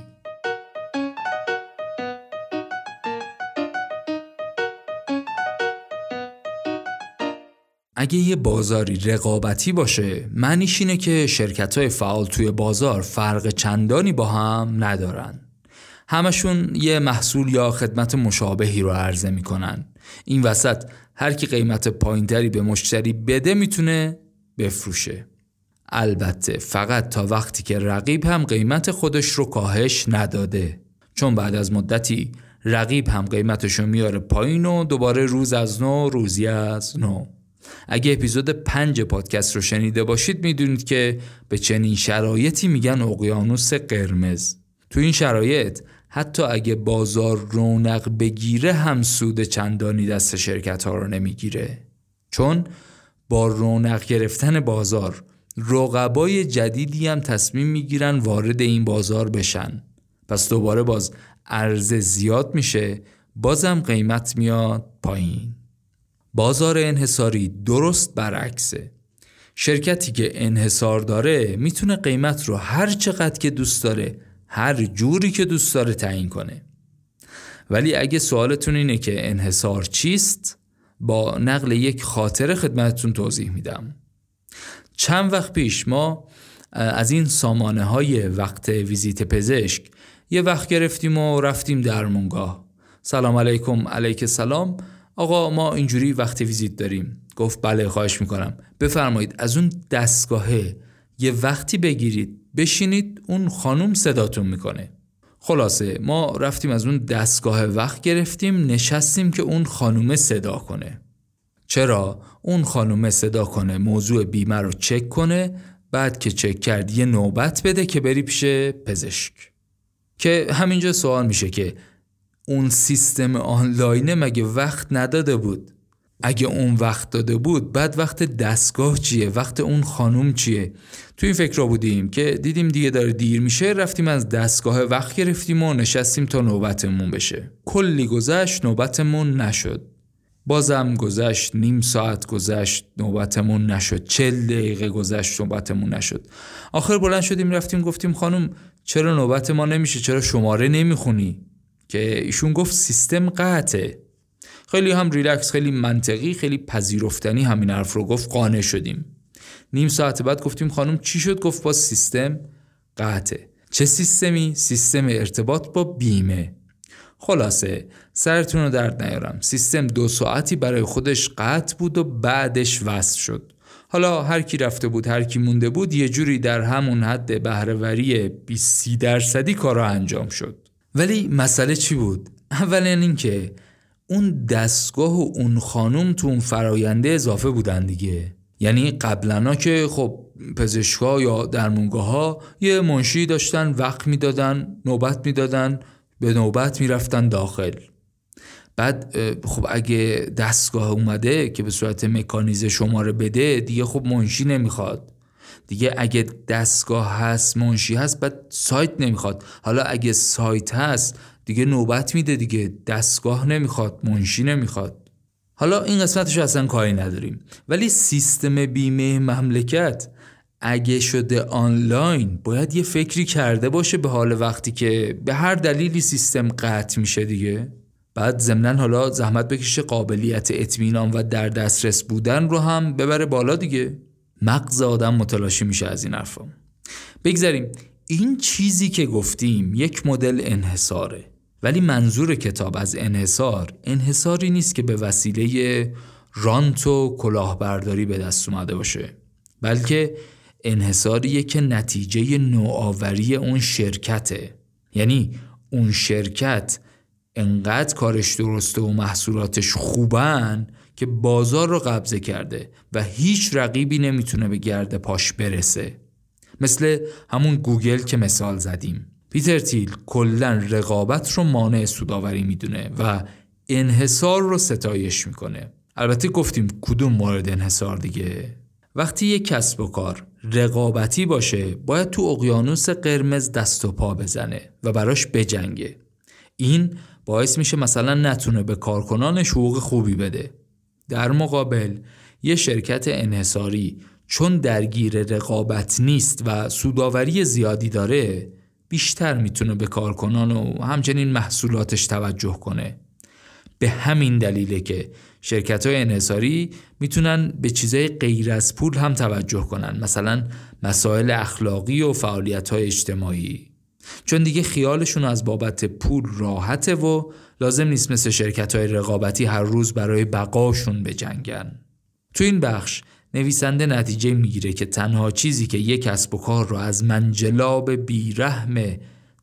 اگه یه بازاری رقابتی باشه معنیش اینه که شرکت های فعال توی بازار فرق چندانی با هم ندارن. همشون یه محصول یا خدمت مشابهی رو عرضه می‌کنن. این وسط هر کی قیمت پایینتری به مشتری بده می‌تونه بفروشه. البته فقط تا وقتی که رقیب هم قیمت خودش رو کاهش نداده. چون بعد از مدتی رقیب هم قیمتش رو میاره پایین و دوباره روز از نو روزی از نو. اگه اپیزود پنج پادکست رو شنیده باشید می‌دونید که به چنین شرایطی میگن اقیانوس قرمز. تو این شرایط حتی اگه بازار رونق بگیره هم سود چندانی دست شرکت ها رو نمی‌گیره. چون با رونق گرفتن بازار رقبای جدیدی هم تصمیم می‌گیرن وارد این بازار بشن. پس دوباره باز عرضه زیاد میشه. بازم قیمت میاد پایین. بازار انحصاری درست برعکسه. شرکتی که انحصار داره می‌تونه قیمت رو هر چقدر که دوست داره هر جوری که دوست داره تعیین کنه. ولی اگه سوالتون اینه که انحصار چیست با نقل یک خاطر خدمتتون توضیح میدم. چند وقت پیش ما از این سامانه های وقت ویزیت پزشک یه وقت گرفتیم و رفتیم درمونگاه. سلام علیکم علیک سلام. آقا ما اینجوری وقت ویزیت داریم. گفت بله خواهش می‌کنم. بفرمایید از اون دستگاهه یه وقتی بگیرید بشینید اون خانوم صداتون می‌کنه. خلاصه ما رفتیم از اون دستگاه وقت گرفتیم نشستیم که اون خانومه صدا کنه. چرا اون خانومه صدا کنه موضوع بیمه رو چک کنه بعد که چک کرد یه نوبت بده که بری پیش پزشک. که همینجا سوال میشه که اون سیستم آنلاینه مگه وقت نداده بود؟ اگه اون وقت داده بود بعد وقت دستگاه چیه؟ وقت اون خانوم چیه؟ تو این فکر را بودیم که دیدیم دیگه داره دیر میشه رفتیم از دستگاه وقت گرفتیم و نشستیم تا نوبتمون بشه. کلی گذشت نوبتمون نشد. بازم گذشت نیم ساعت گذشت نوبتمون نشد. چل دقیقه گذشت نوبتمون نشد. آخر بلند شدیم رفتیم گفتیم خانم چرا نوبت ما نمیشه؟ چرا شماره نمی‌خونی؟ که ایشون گفت سیستم قطعه. خیلی هم ریلکس خیلی منطقی خیلی پذیرفتنی همین حرف رو گفت قانع شدیم. نیم ساعت بعد گفتیم خانم چی شد؟ گفت با سیستم قطعه. چه سیستمی؟ سیستم ارتباط با بیمه. خلاصه سرتون رو درد نیارم. سیستم دو ساعتی برای خودش قطع بود و بعدش وصل شد. حالا هر کی رفته بود هر کی مونده بود یه جوری در همون حد بهرهوری 20 درصدی کارا انجام شد. ولی مسئله چی بود؟ اولا اینکه اون دستگاه و اون خانوم تو اون فراینده اضافه بودن دیگه. یعنی قبلا که خب پزشکا یا درمونگاه ها یه منشی داشتن وقت می‌دادن نوبت می‌دادن. به نوبت می‌رفتن داخل. بعد خب اگه دستگاه اومده که به صورت مکانیزه شماره بده دیگه خب منشی نمی‌خواد. دیگه اگه دستگاه هست منشی هست بعد سایت نمی‌خواد. حالا اگه سایت هست دیگه نوبت میده دیگه. دستگاه نمی‌خواد منشی نمی‌خواد. حالا این قسمتش اصلا کاری نداریم. ولی سیستم بیمه مملکت اگه شده آنلاین باید یه فکری کرده باشه به حال وقتی که به هر دلیلی سیستم قطع میشه دیگه. بعد ضمنا حالا زحمت بکشه قابلیت اطمینان و در دسترس بودن رو هم ببره بالا دیگه. مغز آدم متلاشی میشه از این حرفا. بگذاریم این چیزی که گفتیم یک مدل انحصاره ولی منظور کتاب از انحصار انحصاری نیست که به وسیله رانت و کلاهبرداری به دست اومده باشه بلکه انحصاریه که نتیجه نوآوری اون شرکته. یعنی اون شرکت انقدر کارش درسته و محصولاتش خوبن که بازار رو قبضه کرده و هیچ رقیبی نمی‌تونه به گرد پاش برسه. مثل همون گوگل که مثال زدیم. پیتر تیل کلا رقابت رو مانع سوداوری می‌دونه و انحصار رو ستایش می‌کنه. البته گفتیم کدوم مورد انحصار دیگه؟ وقتی یک کسب و کار رقابتی باشه باید تو اقیانوس قرمز دست و پا بزنه و براش بجنگه. این باعث میشه مثلا نتونه به کارکنانش حقوق خوبی بده. در مقابل یه شرکت انحصاری چون درگیر رقابت نیست و سوداوری زیادی داره بیشتر می‌تونه به کارکنان و همچنین محصولاتش توجه کنه. به همین دلیله که شرکت های انحصاری می‌تونن به چیزای غیر از پول هم توجه کنن مثلا مسائل اخلاقی و فعالیت های اجتماعی. چون دیگه خیالشون از بابت پول راحته و لازم نیست مثل شرکت های رقابتی هر روز برای بقاشون بجنگن. تو این بخش نویسنده نتیجه می‌گیره که تنها چیزی که یک کسب و کار رو از منجلاب بیرحم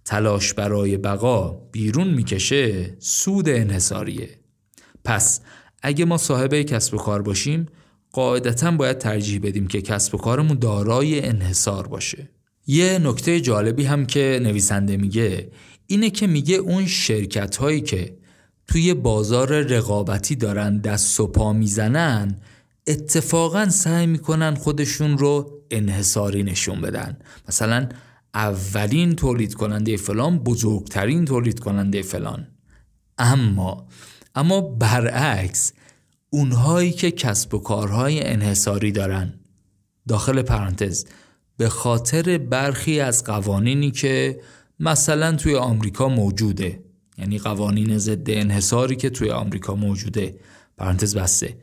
تلاش برای بقا بیرون می‌کشه سود انحصاریه. پس اگه ما صاحب کسب و کار باشیم قاعدتا باید ترجیح بدیم که کسب و کارمون دارای انحصار باشه. یه نکته جالبی هم که نویسنده میگه اینه که میگه اون شرکت هایی که توی بازار رقابتی دارن دست و پا می‌زنن اتفاقا سعی می‌کنن خودشون رو انحصاری نشون بدن. مثلا اولین تولید کننده فلان بزرگترین تولید کننده فلان. اما اما برعکس اونهایی که کسب و کارهای انحصاری دارن. داخل پرانتز به خاطر برخی از قوانینی که مثلا توی آمریکا موجوده. یعنی قوانین ضد انحصاری که توی آمریکا موجوده. پرانتز بسته.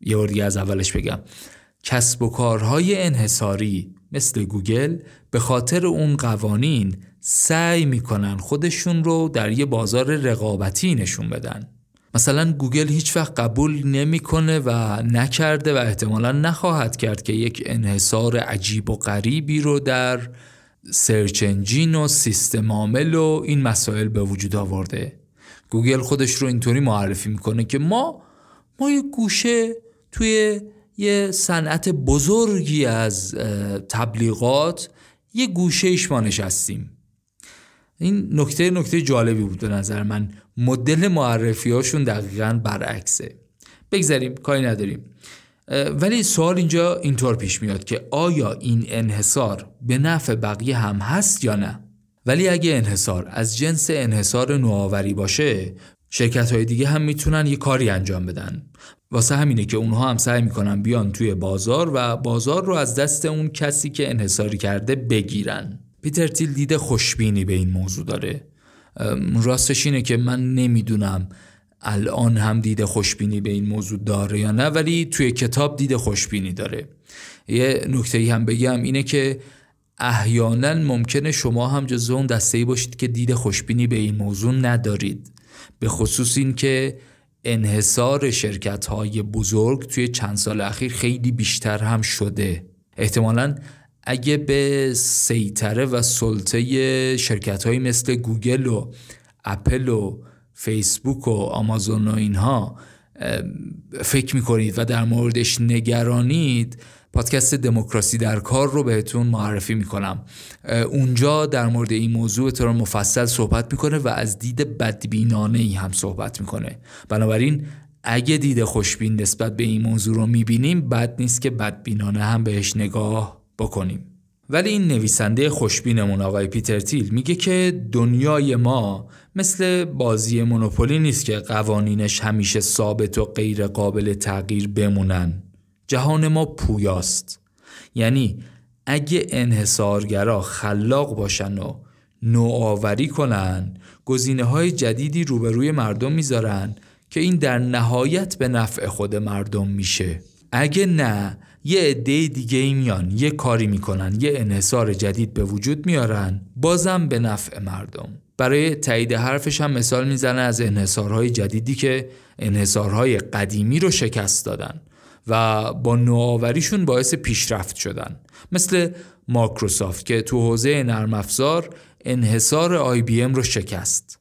یه بار از اولش بگم. کسب و کارهای انحصاری مثل گوگل به خاطر اون قوانین سعی می‌کنن خودشون رو در یه بازار رقابتی نشون بدن. مثلا گوگل هیچ وقت قبول نمی‌کنه و نکرده و احتمالا نخواهد کرد که یک انحصار عجیب و غریبی رو در search engine و سیستم عامل و این مسائل به وجود آورده. گوگل خودش رو اینطوری معرفی می‌کنه که ما ما یه گوشه توی یه صنعت بزرگی از تبلیغات یه گوشه ایش ما نشستیم. این نکته نکته جالبی بود به نظر من. مدل معرفی هاشون دقیقا برعکسه. بگذاریم کاری نداریم. ولی سوال اینجا اینطور پیش میاد که آیا این انحصار به نفع بقیه هم هست یا نه؟ ولی اگه انحصار از جنس انحصار نوآوری باشه شرکت های دیگه هم می‌تونن یه کاری انجام بدن. واسه همینه که اونها هم سعی می‌کنن بیان توی بازار و بازار رو از دست اون کسی که انحصاری کرده بگیرن. پیتر تیل دیده خوشبینی به این موضوع داره. راستش اینه که من نمی‌دونم الان هم دیده خوشبینی به این موضوع داره یا نه ولی توی کتاب دیده خوشبینی داره. یه نکته ای هم بگم اینه که احیانا ممکنه شما هم جزو اون دسته ای باشید که دید خوشبینی به این موضوع ندارید. به خصوص این که انحصار شرکت های بزرگ توی چند سال اخیر خیلی بیشتر هم شده. احتمالا اگه به سیطره و سلطه شرکت های مثل گوگل و اپل و فیسبوک و آمازون و اینها فکر می‌کنید و در موردش نگرانید پادکست دموکراسی در کار رو بهتون معرفی می‌کنم. اونجا در مورد این موضوع طور مفصل صحبت می‌کنه و از دید بدبینانه ای هم صحبت می‌کنه. بنابراین اگه دید خوشبین نسبت به این موضوع رو می‌بینیم بد نیست که بدبینانه هم بهش نگاه بکنیم. ولی این نویسنده خوشبینمون آقای پیتر تیل میگه که دنیای ما مثل بازی مونوپولی نیست که قوانینش همیشه ثابت و غیر قابل تغییر بمونن. جهان ما پویاست. یعنی اگه انحصارگرا خلاق باشن و نوآوری کنن گزینه های جدیدی روبروی مردم می‌ذارن که این در نهایت به نفع خود مردم میشه. اگه نه یه عده دیگه میان یه کاری می‌کنن یه انحصار جدید به وجود میارن. بازم به نفع مردم. برای تایید حرفش هم مثال می‌زنه از انحصارهای جدیدی که انحصارهای قدیمی رو شکست دادن و با نوآوریشون باعث پیشرفت شدن. مثل مایکروسافت که تو حوزه نرم افزار انحصار آی بی ام رو شکست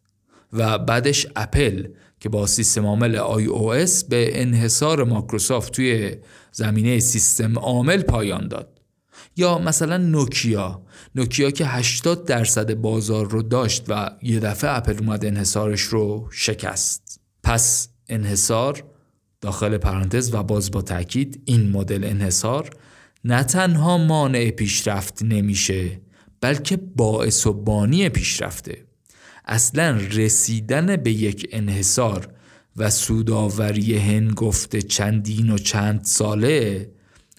و بعدش اپل که با سیستم عامل iOS به انحصار مایکروسافت توی زمینه سیستم عامل پایان داد. یا مثلا نوکیا. نوکیا که 80 درصد بازار رو داشت و یه دفعه اپل اومد انحصارش رو شکست. پس انحصار داخل پرانتز و باز با تاکید این مدل انحصار نه تنها مانع پیشرفت نمیشه بلکه باعث و بانی پیشرفته. اصلا رسیدن به یک انحصار و سوداوری هنگفت چندین و چند ساله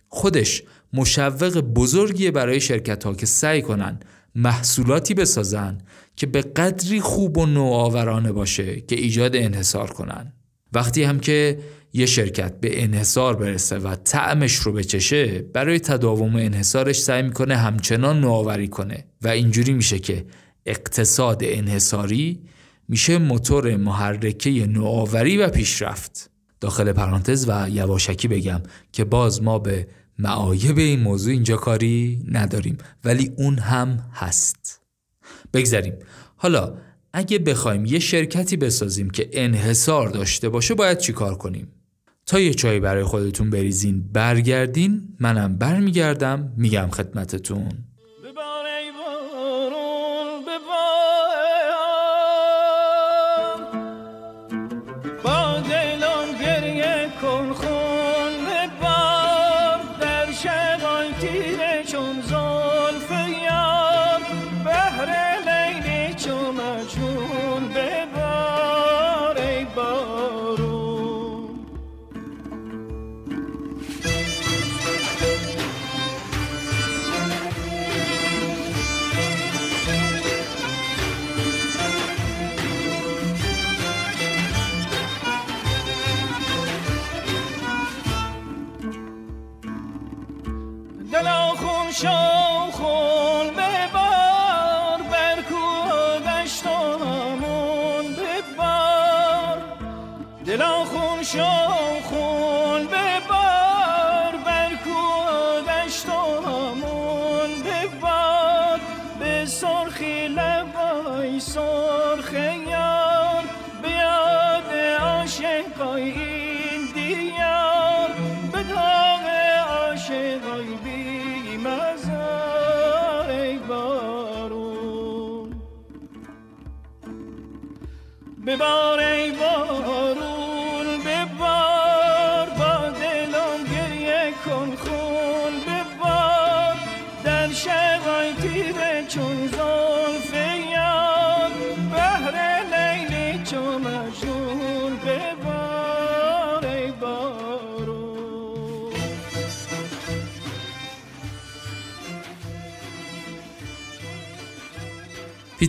خودش مشوق بزرگی برای شرکت ها که سعی کنن محصولاتی بسازن که به قدری خوب و نوآورانه باشه که ایجاد انحصار کنن. وقتی هم که یه شرکت به انحصار برسه و طعمش رو بچشه برای تداوم انحصارش سعی می‌کنه همچنان نوآوری کنه و اینجوری میشه که اقتصاد انحصاری میشه موتور محرکه نوآوری و پیشرفت. داخل پرانتز و یواشکی بگم که باز ما به معایب این موضوع اینجا کاری نداریم ولی اون هم هست. بگذاریم حالا اگه بخوایم یه شرکتی بسازیم که انحصار داشته باشه باید چیکار کنیم؟ تا یه چای برای خودتون بریزین برگردین منم برمیگردم میگم خدمتتون. show.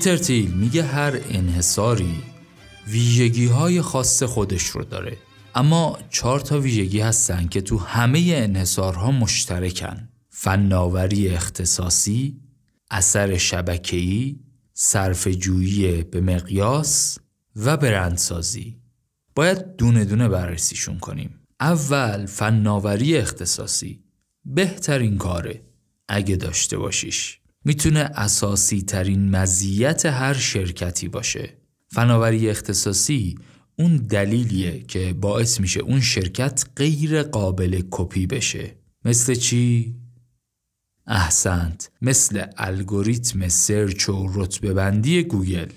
پیتر تیل میگه هر انحصاری ویژگی های خاص خودش رو داره. اما چهار تا ویژگی هستن که تو همه انحصارها مشترکن. فناوری اختصاصی اثر شبکه‌ای صرف جویی به مقیاس و برندسازی. باید دونه دونه بررسیشون کنیم. اول فناوری اختصاصی. بهترین کاره اگه داشته باشیش. می‌تونه اساسی ترین مزیت هر شرکتی باشه. فناوری اختصاصی اون دلیلیه که باعث میشه اون شرکت غیر قابل کپی بشه. مثل چی؟ احسنت. مثل الگوریتم search و رتبه بندی گوگل.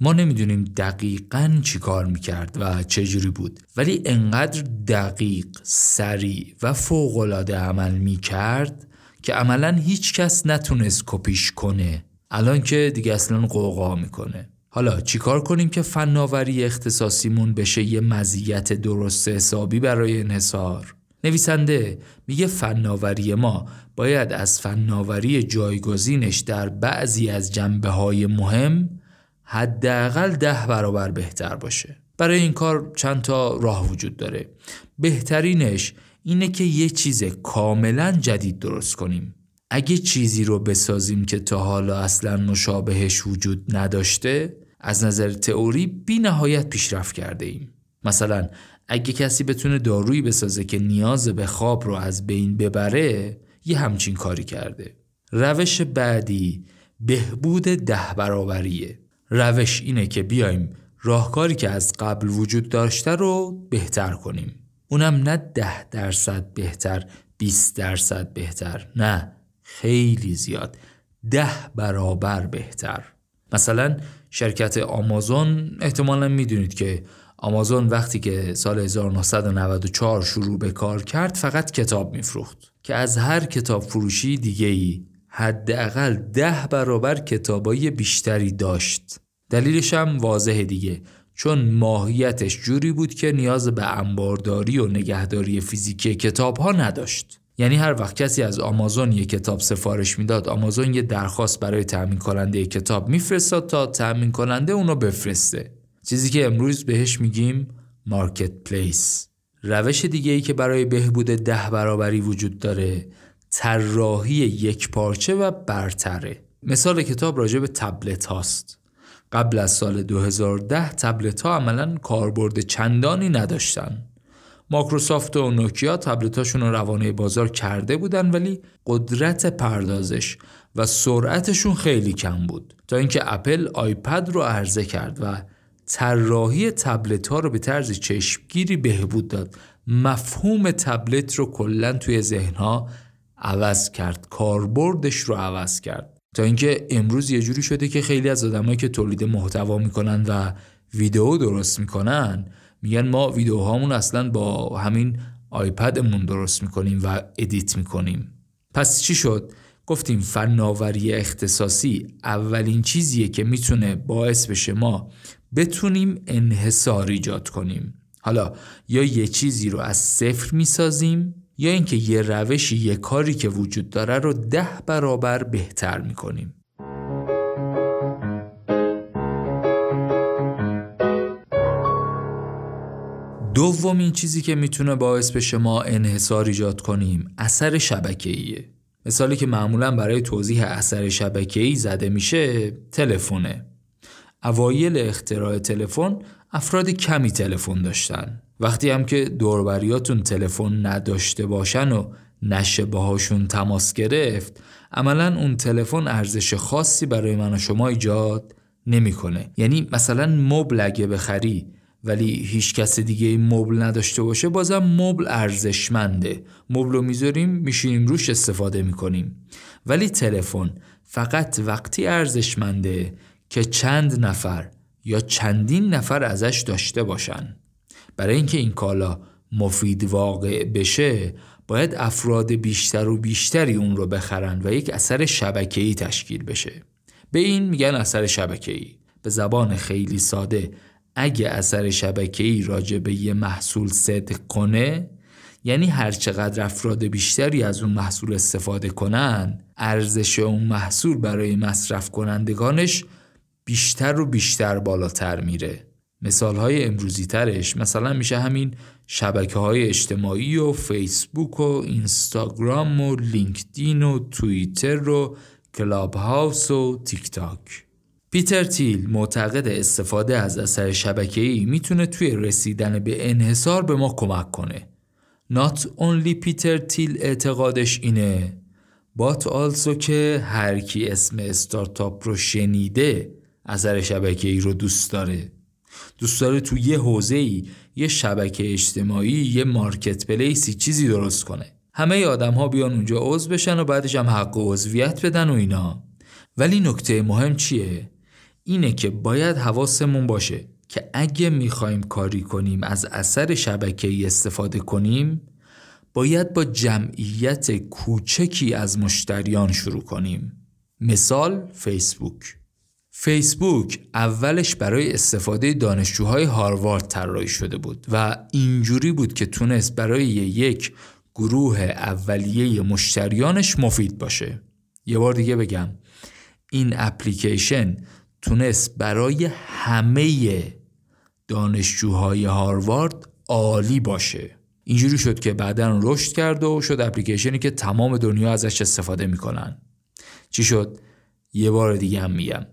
ما نمی‌دونیم دقیقا چی کار می‌کرد و چجوری بود ولی انقدر دقیق، سریع و فوقالعاده عمل می‌کرد که عملا هیچ کس نتونست کپیش کنه. الان که دیگه اصلا قوقا می‌کنه. حالا چیکار کنیم که فناوری اختصاصیمون بشه یه مزیت درست حسابی برای انحصار؟ نویسنده میگه فناوری ما باید از فناوری جایگزینش در بعضی از جنبه های مهم حداقل ده برابر بهتر باشه. برای این کار چند تا راه وجود داره. بهترینش اینه که یه چیز کاملا جدید درست کنیم. اگه چیزی رو بسازیم که تا حالا اصلا مشابهش وجود نداشته از نظر تئوری بی نهایت پیشرفت کرده ایم. مثلا اگه کسی بتونه دارویی بسازه که نیاز به خواب رو از بین ببره یه همچین کاری کرده. روش بعدی بهبود ده برابریه روش اینه که بیایم راهکاری که از قبل وجود داشته رو بهتر کنیم. اونم نه ده درصد بهتر 20 درصد بهتر نه خیلی زیاد ده برابر بهتر. مثلا شرکت آمازون احتمالا می‌دونید که آمازون وقتی که سال 1994 شروع به کار کرد فقط کتاب میفروخت که از هر کتاب فروشی دیگه ای حداقل ده برابر کتابای بیشتری داشت. دلیلش هم واضح دیگه. چون ماهیتش جوری بود که نیاز به انبارداری و نگهداری فیزیکی کتاب ها نداشت. یعنی هر وقت کسی از آمازون یک کتاب سفارش می‌داد آمازون یه درخواست برای تأمین کننده کتاب میفرستاد تا تأمین کننده اونو بفرسته. چیزی که امروز بهش میگیم مارکت پلیس روش دیگه ای که برای بهبود ده برابری وجود داره طراحی یک پارچه و برتره. مثال کتاب راجع به تبلت هاست. قبل از سال 2010 تبلت ها عملا کاربرد چندانی نداشتن. ماکروسافت و نوکیا تبلتاشون رو روانه بازار کرده بودن ولی قدرت پردازش و سرعتشون خیلی کم بود. تا اینکه اپل آیپد رو عرضه کرد و طراحی تبلت ها رو به طرز چشمگیری بهبود داد. مفهوم تبلت رو کلا توی ذهن ها عوض کرد کاربردش رو عوض کرد. تا اینکه امروز یه جوری شده که خیلی از آدمایی که تولید محتوا می‌کنن و ویدیو درست می‌کنن میگن ما ویدیوهامون اصلا با همین آیپدمون درست می‌کنیم و ادیت می‌کنیم. پس چی شد؟ گفتیم فناوری اختصاصی اولین چیزیه که می‌تونه باعث بشه ما بتونیم انحصار ایجاد کنیم. حالا یا یه چیزی رو از صفر می‌سازیم یا اینکه یه روشی یه کاری که وجود داره رو ده برابر بهتر می‌کنیم. دومین چیزی که می‌تونه باعث بشه ما انحصار ایجاد کنیم اثر شبکه‌ایه. مثالی که معمولا برای توضیح اثر شبکه‌ای زده میشه تلفنه. اوایل اختراع تلفن افراد کمی تلفن داشتن. وقتی هم که دوربریاتون تلفن نداشته باشن و نشه باهاشون تماس گرفت عملا اون تلفن ارزش خاصی برای من و شما ایجاد نمی‌کنه. یعنی مثلا مبل اگه بخری ولی هیچ کس دیگه مبل نداشته باشه بازم مبل ارزشمنده. مبل رو می‌ذاریم میشینیم روش استفاده می‌کنیم. ولی تلفن فقط وقتی ارزشمنده که چند نفر یا چندین نفر ازش داشته باشن. برای اینکه این کالا مفید واقع بشه باید افراد بیشتر و بیشتری اون رو بخرن و یک اثر شبکه‌ای تشکیل بشه. به این میگن اثر شبکه‌ای. به زبان خیلی ساده اگه اثر شبکه‌ای راجع به یه محصول صدق کنه یعنی هر چقدر افراد بیشتری از اون محصول استفاده کنن ارزش اون محصول برای مصرف کنندگانش بیشتر و بیشتر بالاتر میره. مثال های امروزی ترش مثلا میشه همین شبکه های اجتماعی و فیسبوک و اینستاگرام و لینکدین و توییتر و کلاب هاوس و تیک تاک پیتر تیل معتقد استفاده از اثر شبکه‌ای می‌تونه توی رسیدن به انحصار به ما کمک کنه. Not only پیتر تیل اعتقادش اینه but also که هر کی اسم استارتاپ رو شنیده اثر شبکه‌ای رو دوست داره. دوست داره تو یه حوزه ای یه شبکه اجتماعی یه marketplace ی چیزی درست کنه. همه آدم ها بیان اونجا عضو بشن و بعدش هم حق عضویت بدن و اینا. ولی نکته مهم چیه؟ اینه که باید حواسمون باشه که اگه می‌خوایم کاری کنیم از اثر شبکه‌ای استفاده کنیم باید با جمعیت کوچکی از مشتریان شروع کنیم مثال فیسبوک فیسبوک اولش برای استفاده دانشجوهای هاروارد طراحی شده بود و اینجوری بود که تونست برای یک گروه اولیه مشتریانش مفید باشه. یه بار دیگه بگم این اپلیکیشن تونست برای همه دانشجوهای هاروارد عالی باشه. اینجوری شد که بعدا رشد کرد و شد اپلیکیشنی که تمام دنیا ازش استفاده می‌کنن. چی شد؟ یه بار دیگه هم میگم.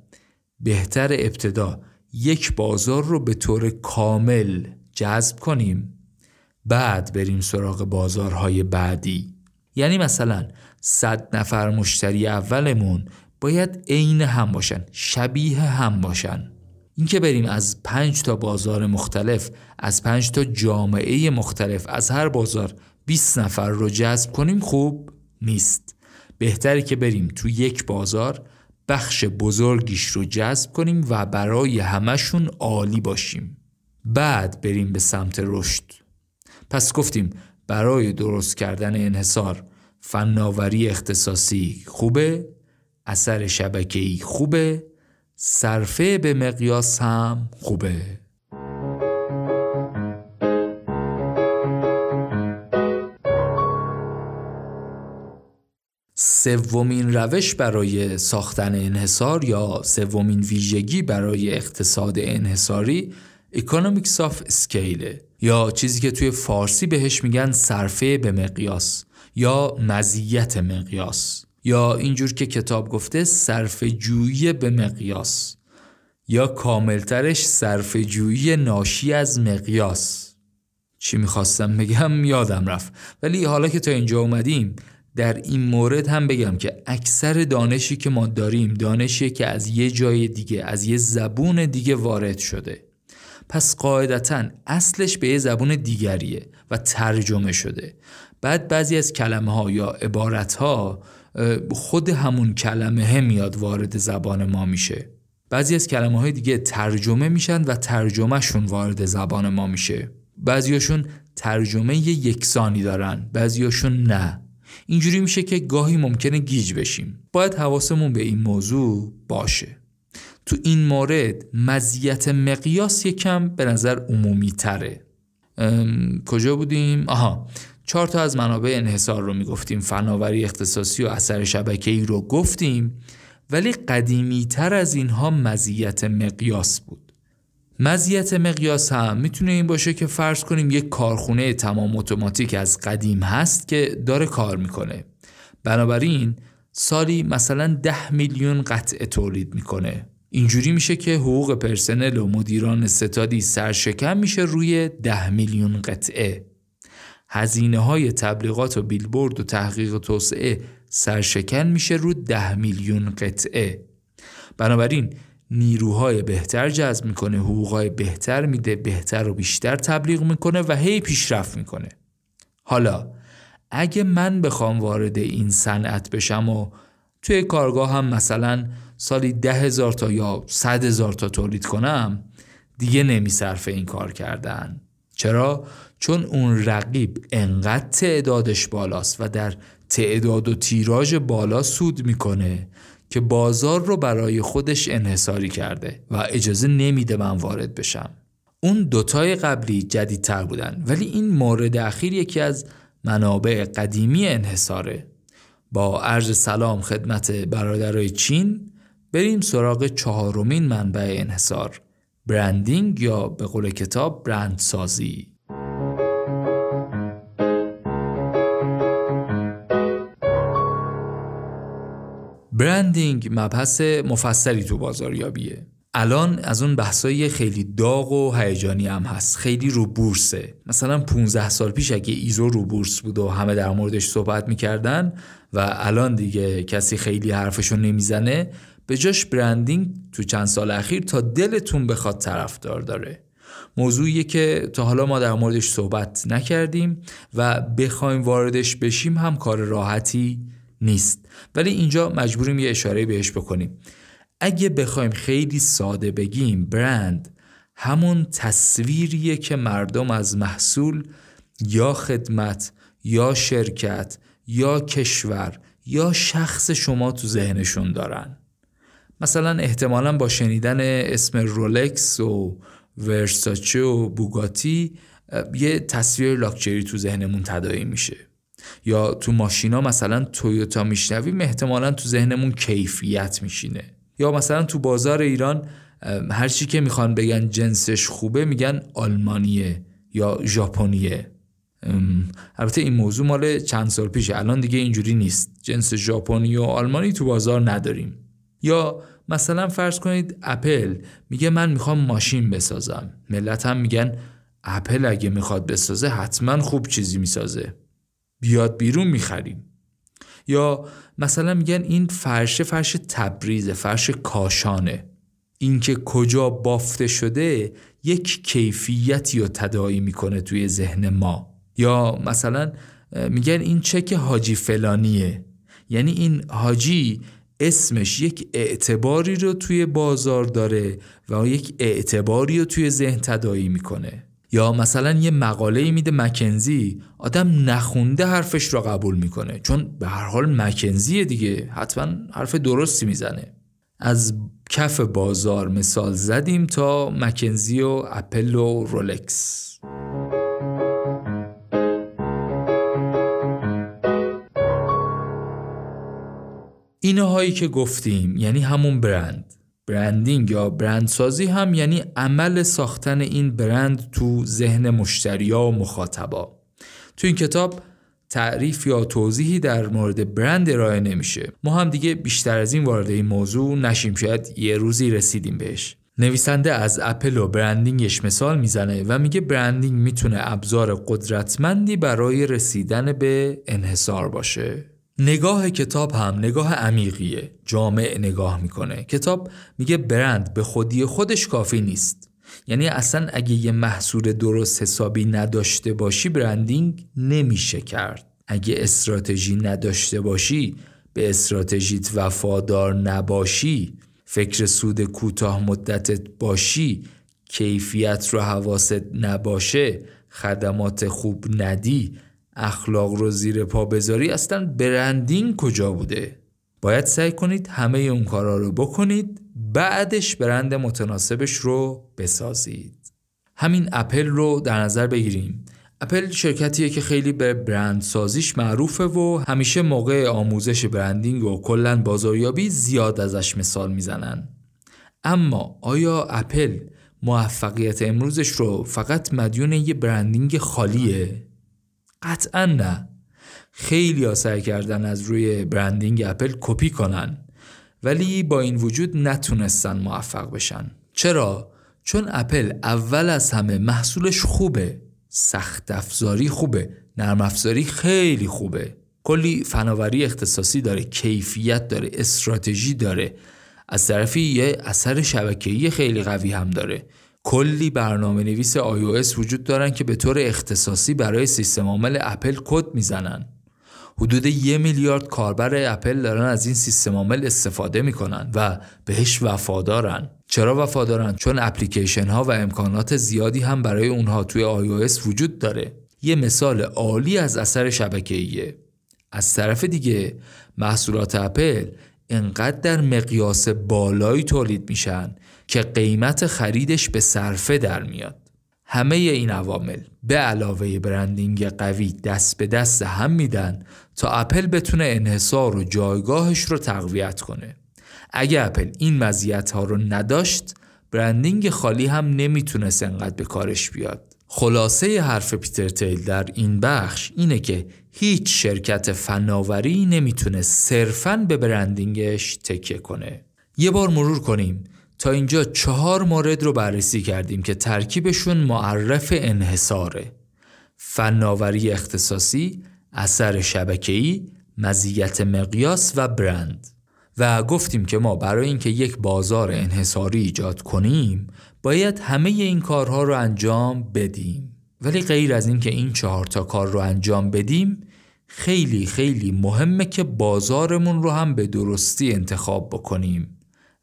بهتر ابتدا. یک بازار رو به طور کامل جذب کنیم. بعد بریم سراغ بازارهای بعدی. یعنی مثلا صد نفر مشتری اولمون باید عین هم باشن شبیه هم باشن. اینکه بریم از پنج تا بازار مختلف از پنج تا جامعه مختلف از هر بازار 20 نفر رو جذب کنیم خوب نیست. بهتره که بریم تو یک بازار بخش بزرگیش رو جذب کنیم و برای همشون عالی باشیم. بعد بریم به سمت رشد. پس گفتیم برای درست کردن انحصار فناوری اختصاصی خوبه اثر شبکه‌ای خوبه صرفه به مقیاس هم خوبه. سومین روش برای ساختن انحصار یا سومین ویژگی برای اقتصاد انحصاری Economics of Scale یا چیزی که توی فارسی بهش میگن صرفه به مقیاس یا مزیت مقیاس. یا اینجور که کتاب گفته صرف جویی به مقیاس. یا کاملترش صرف جویی ناشی از مقیاس. چی می‌خواستم بگم؟ یادم رفت. ولی حالا که تا اینجا اومدیم در این مورد هم بگم که اکثر دانشی که ما داریم دانشی که از یه جای دیگه از یه زبون دیگه وارد شده. پس قاعدتا اصلش به یه زبون دیگریه و ترجمه شده. بعد بعضی از کلمه ها یا عبارت ها خود همون کلمه هم میاد وارد زبان ما میشه. بعضی از کلمه های دیگه ترجمه میشن و ترجمهشون وارد زبان ما میشه. بعضیاشون ترجمه یکسانی دارن بعضیاشون نه. اینجوری میشه که گاهی ممکنه گیج بشیم. باید حواسمون به این موضوع باشه. تو این مورد مزیت مقیاس یکم به نظر عمومی تره. کجا بودیم؟ آها. چهار تا از منابع انحصار رو می‌گفتیم. فناوری اختصاصی و اثر شبکه‌ای رو گفتیم. ولی قدیمی تر از اینها مزیت مقیاس بود. مزیت مقیاس هم می‌تونه این باشه که فرض کنیم یک کارخونه تمام اتوماتیک از قدیم هست که داره کار می‌کنه. بنابراین سالی مثلا ده میلیون قطعه تولید می‌کنه. اینجوری میشه که حقوق پرسنل و مدیران ستادی سرشکم میشه روی ده میلیون قطعه. هزینه های تبلیغات و بیلبورد و تحقیق و توسعه سرشکن میشه رو ده میلیون قطعه. بنابراین نیروهای بهتر جذب می‌کنه حقوقهای بهتر میده بهتر و بیشتر تبلیغ می‌کنه و هی پیشرفت می‌کنه. حالا اگه من بخوام وارد این صنعت بشم و توی کارگاه هم مثلا سالی ده هزار تا یا صد هزار تا تولید کنم دیگه نمیصرفه این کار کردن. چرا؟ چون اون رقیب انقدر تعدادش بالاست و در تعداد و تیراژ بالا سود می‌کنه. که بازار رو برای خودش انحصاری کرده و اجازه نمیده من وارد بشم. اون دوتای قبلی جدیدتر بودن ولی این مورد اخیر یکی از منابع قدیمی انحصاره. با عرض سلام خدمت برادرای چین بریم سراغ چهارمین منبع انحصار برندینگ یا به قول کتاب برندسازی. برندینگ مبحث مفصلی تو بازاریابیه. الان از اون بحثای خیلی داغ و هیجانی هم هست. خیلی رو بورسه. مثلا 15 سال پیش اگه ایزو رو بورس بود و همه در موردش صحبت می‌کردن و الان دیگه کسی خیلی حرفشو نمی‌زنه به جاش برندینگ تو چند سال اخیر تا دلتون بخواد طرفدار داره. موضوعیه که تا حالا ما در موردش صحبت نکردیم و بخوایم واردش بشیم هم کار راحتی نیست. ولی اینجا مجبوریم یه اشاره بهش بکنیم. اگه بخوایم خیلی ساده بگیم برند همون تصویریه که مردم از محصول یا خدمت یا شرکت یا کشور یا شخص شما تو ذهنشون دارن. مثلا احتمالا با شنیدن اسم رولکس و ورساچه و بوگاتی یه تصویر لاکچری تو ذهنمون تداعی میشه. یا تو ماشینا مثلا تویوتا میشنویم احتمالا تو ذهنمون کیفیت میشینه. یا مثلا تو بازار ایران هر چی که می‌خوان بگن جنسش خوبه میگن آلمانیه یا ژاپنیه. البته این موضوع مال چند سال پیشه. الان دیگه اینجوری نیست. جنس ژاپنی و آلمانی تو بازار نداریم. یا مثلا فرض کنید اپل میگه من می‌خوام ماشین بسازم. ملت هم میگن اپل اگه می‌خواد بسازه حتما خوب چیزی می‌سازه. بیاد بیرون می‌خریم. یا مثلا میگن این فرش فرش تبریز فرش کاشانه. اینکه کجا بافته شده یک کیفیتی رو تداعی می‌کنه توی ذهن ما. یا مثلا میگن این چک حاجی فلانیه. یعنی این حاجی اسمش یک اعتباری رو توی بازار داره و یک اعتباری رو توی ذهن تداعی می‌کنه. یا مثلا یه مقاله میده مکنزی آدم نخونده حرفش رو قبول می‌کنه. چون به هر حال مکنزیه دیگه حتما حرف درستی می‌زنه. از کف بازار مثال زدیم تا مکنزی و اپل و رولکس. اینهایی که گفتیم یعنی همون برند. برندینگ یا برندسازی هم یعنی عمل ساختن این برند تو ذهن مشتریا و مخاطبا. تو این کتاب تعریف یا توضیحی در مورد برند ارائه نمیشه. ما هم دیگه بیشتر از این وارد این موضوع نشیم شاید یه روزی رسیدیم بهش. نویسنده از اپل و برندینگش مثال می‌زنه و میگه برندینگ می‌تونه ابزار قدرتمندی برای رسیدن به انحصار باشه. نگاه کتاب هم نگاه عمیقیه. جامع نگاه می‌کنه. کتاب میگه برند به خودی خودش کافی نیست. یعنی اصلا اگه یه محصول درست حسابی نداشته باشی برندینگ نمیشه کرد. اگه استراتژی نداشته باشی به استراتژیت وفادار نباشی فکر سود کوتاه مدتت باشی کیفیت رو حواست نباشه خدمات خوب ندی اخلاق رو زیر پا بذاری اصلا برندینگ کجا بوده؟ باید سعی کنید همه اون کارا رو بکنید بعدش برند متناسبش رو بسازید. همین اپل رو در نظر بگیریم. اپل شرکتیه که خیلی به برند سازیش معروفه و همیشه موقع آموزش برندینگ و کلا بازاریابی زیاد ازش مثال می‌زنن. اما آیا اپل موفقیت امروزش رو فقط مدیون یه برندینگ خالیه؟ قطعا نه. خیلی ها سعی کردن از روی برندینگ اپل کپی کنن. ولی با این وجود نتونستن موفق بشن. چرا؟ چون اپل اول از همه محصولش خوبه. سخت افزاری خوبه. نرم افزاری خیلی خوبه. کلی فناوری اختصاصی داره کیفیت داره استراتژی داره. از طرفی یه اثر شبکه‌ای خیلی قوی هم داره. کلی برنامه نویس iOS وجود دارن که به طور اختصاصی برای سیستم عامل اپل کد می‌زنن. حدود یه میلیارد کاربر اپل دارن از این سیستم عامل استفاده می‌کنن و بهش وفادارن. چرا وفادارن؟ چون اپلیکیشن ها و امکانات زیادی هم برای اونها توی iOS وجود داره. یه مثال عالی از اثر شبکه‌ایه. از طرف دیگه محصولات اپل انقدر در مقیاس بالایی تولید میشن که قیمت خریدش به صرفه در میاد. همه این عوامل به علاوه برندینگ قوی دست به دست هم میدن تا اپل بتونه انحصار و جایگاهش رو تقویت کنه. اگه اپل این مزیت ها رو نداشت برندینگ خالی هم نمی‌تونست انقدر به کارش بیاد. خلاصه حرف پیتر تیل در این بخش اینه که هیچ شرکت فناوری نمی‌تونه صرفاً به برندینگش تکیه کنه. یه بار مرور کنیم. تا اینجا چهار مورد رو بررسی کردیم که ترکیبشون معرف انحصاره. فناوری اختصاصی، اثر شبکه‌ای، مزیت مقیاس و برند. و گفتیم که ما برای اینکه یک بازار انحصاری ایجاد کنیم باید همه این کارها رو انجام بدیم. ولی غیر از اینکه این چهار تا کار رو انجام بدیم خیلی خیلی مهمه که بازارمون رو هم به درستی انتخاب بکنیم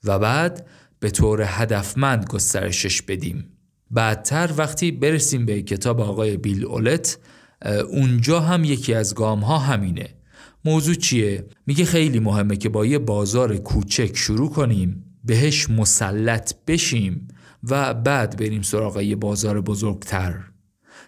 و بعد به طور هدفمند گسترشش بدیم. بعدتر وقتی برسیم به کتاب آقای بیل اولت اونجا هم یکی از گام ها همینه. موضوع چیه؟ میگه خیلی مهمه که با یه بازار کوچک شروع کنیم بهش مسلط بشیم و بعد بریم سراغ یه بازار بزرگتر.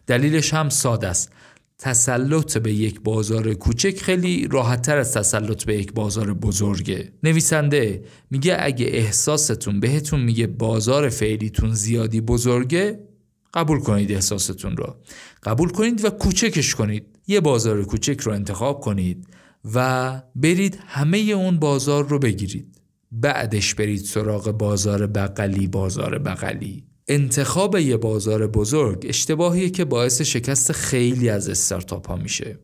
دلیلش هم ساده است. تسلط به یک بازار کوچک خیلی راحتتر از تسلط به یک بازار بزرگه. نویسنده میگه اگه احساستون بهتون میگه بازار فعلیتون زیادی بزرگه قبول کنید احساستون رو. قبول کنید و کوچکش کنید. یه بازار کوچک رو انتخاب کنید و برید همه اون بازار رو بگیرید. بعدش برید سراغ بازار بغلی بازار بغلی. انتخاب یه بازار بزرگ اشتباهیه که باعث شکست خیلی از استارتاپ ها میشه.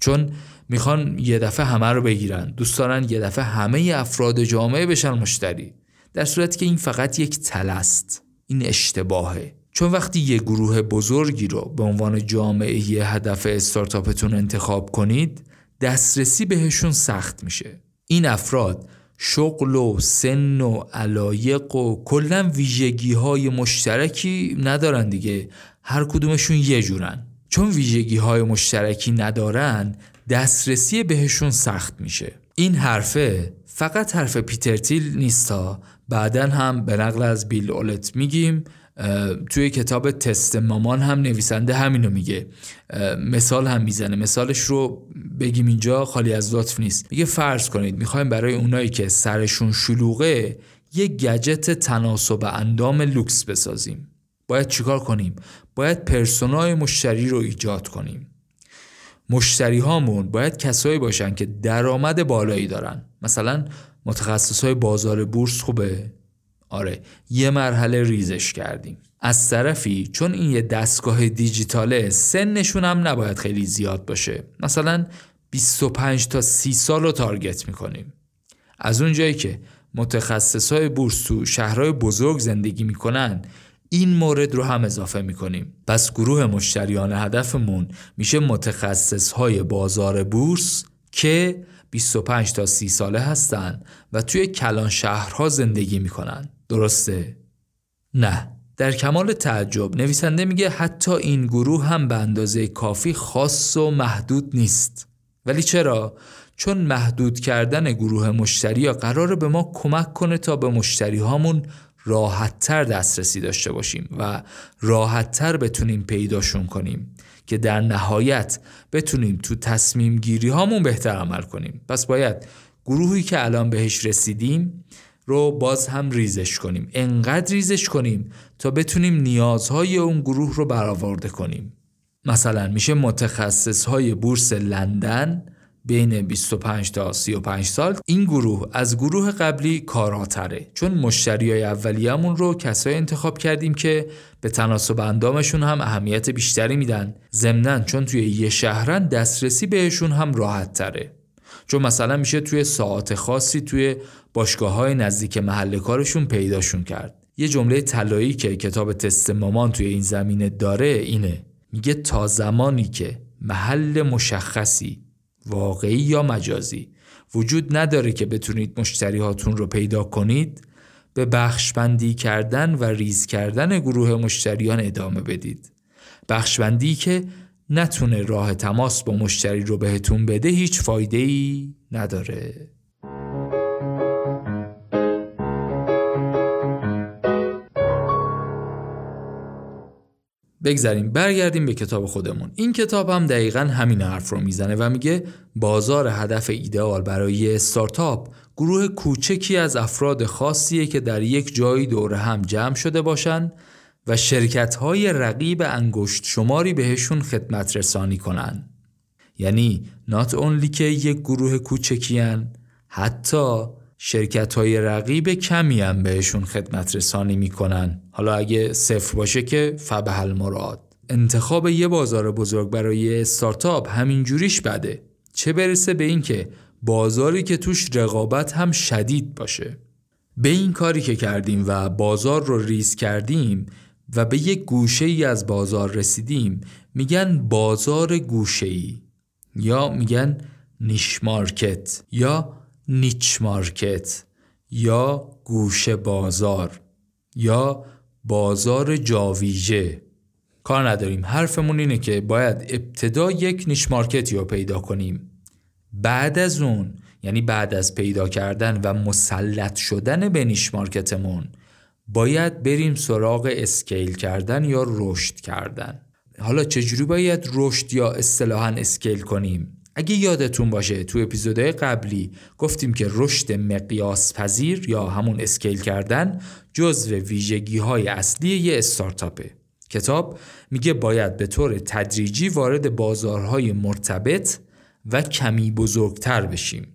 چون می‌خوان یه دفعه همه رو بگیرن. دوست دارن یه دفعه همه افراد جامعه بشن مشتری. در صورتی که این فقط یک تل است. این اشتباهه. چون وقتی یه گروه بزرگی رو به عنوان جامعه یه هدف استارتاپتون انتخاب کنید دسترسی بهشون سخت میشه. این افراد شغل و سن و علایق و کلا ویژگی های مشترکی ندارن دیگه. هر کدومشون یه جورن. چون ویژگی های مشترکی ندارن دسترسی بهشون سخت میشه. این حرفه فقط حرف پیتر تیل نیستا بعدا هم به نقل از بیل اولت میگیم. توی کتاب تست مامان هم نویسنده همینو میگه. مثال هم می‌زنه. مثالش رو بگیم اینجا خالی از لطف نیست. میگه فرض کنید می‌خوایم برای اونایی که سرشون شلوغه یه گجت تناسب اندام لوکس بسازیم. باید چیکار کنیم؟ باید پرسونای مشتری رو ایجاد کنیم. مشتری هامون باید کسایی باشن که درآمد بالایی دارن. مثلا متخصص های بازار بورس خوبه؟ آره یه مرحله ریزش کردیم. از طرفی چون این یه دستگاه دیجیتاله سنشون هم نباید خیلی زیاد باشه. مثلا 25 تا 30 سال رو تارگت می‌کنیم. از اونجایی که متخصص های بورس تو شهرهای بزرگ زندگی می‌کنن این مورد رو هم اضافه می‌کنیم. پس گروه مشتریان هدفمون میشه متخصص های بازار بورس که 25 تا 30 ساله هستن و توی کلان شهرها زندگی می‌کنن. درسته؟ نه در کمال تعجب نویسنده میگه حتی این گروه هم به اندازه کافی خاص و محدود نیست ولی چرا؟ چون محدود کردن گروه مشتری ها قراره به ما کمک کنه تا به مشتری هامون راحتتر دسترسی داشته باشیم و راحتتر بتونیم پیداشون کنیم که در نهایت بتونیم تو تصمیم گیری هامون بهتر عمل کنیم پس باید گروهی که الان بهش رسیدیم رو باز هم ریزش کنیم. انقدر ریزش کنیم تا بتونیم نیازهای اون گروه رو برآورده کنیم. مثلا میشه متخصص های بورس لندن بین 25 تا 35 سال این گروه از گروه قبلی کاراتره. چون مشتری های اولیه‌مون رو کسایی انتخاب کردیم که به تناسب اندامشون هم اهمیت بیشتری میدن. ضمنا چون توی یه شهرن دسترسی بهشون هم راحت تره چون مثلا میشه توی ساعت خاصی توی باشگاه های نزدیک محل کارشون پیداشون کرد. یه جمله طلایی که کتاب تست مامان توی این زمینه داره اینه. میگه تا زمانی که محل مشخصی واقعی یا مجازی وجود نداره که بتونید مشتری هاتون رو پیدا کنید به بخشبندی کردن و ریز کردن گروه مشتریان ادامه بدید. بخشبندی که نتونه راه تماس با مشتری رو بهتون بده هیچ فایده ای نداره. بگذاریم برگردیم به کتاب خودمون. این کتاب هم دقیقا همین حرف رو می‌زنه و میگه بازار هدف ایدئال برای استارتاپ گروه کوچکی از افراد خاصیه که در یک جایی دور هم جمع شده باشن و شرکت های رقیب انگشت شماری بهشون خدمت رسانی کنن. یعنی نات اونلی که یک گروه کوچکی هن حتی شرکت های رقیب کمی هم بهشون خدمت رسانی می‌کنن. حالا اگه صفر باشه که فبه مراد انتخاب یه بازار بزرگ برای استارتاپ همین جوریش بده. چه برسه به اینکه بازاری که توش رقابت هم شدید باشه. به این کاری که کردیم و بازار رو ریز کردیم و به یک گوشه ای از بازار رسیدیم. میگن بازار گوشه ای یا میگن niche market یا niche market یا گوشه بازار. یا بازار جاویژه. کار نداریم. حرفمون اینه که باید ابتدا یک niche market ی رو پیدا کنیم. بعد از اون یعنی بعد از پیدا کردن و مسلط شدن به niche market مون باید بریم سراغ scale کردن یا رشد کردن؟ حالا چجوری باید رشد یا اصطلاحا scale کنیم؟ اگه یادتون باشه تو اپیزودهای قبلی گفتیم که رشد مقیاس پذیر یا همون اسکیل کردن جزو ویژگی های اصلی یه استارتاپه. کتاب میگه باید به طور تدریجی وارد بازارهای مرتبط و کمی بزرگتر بشیم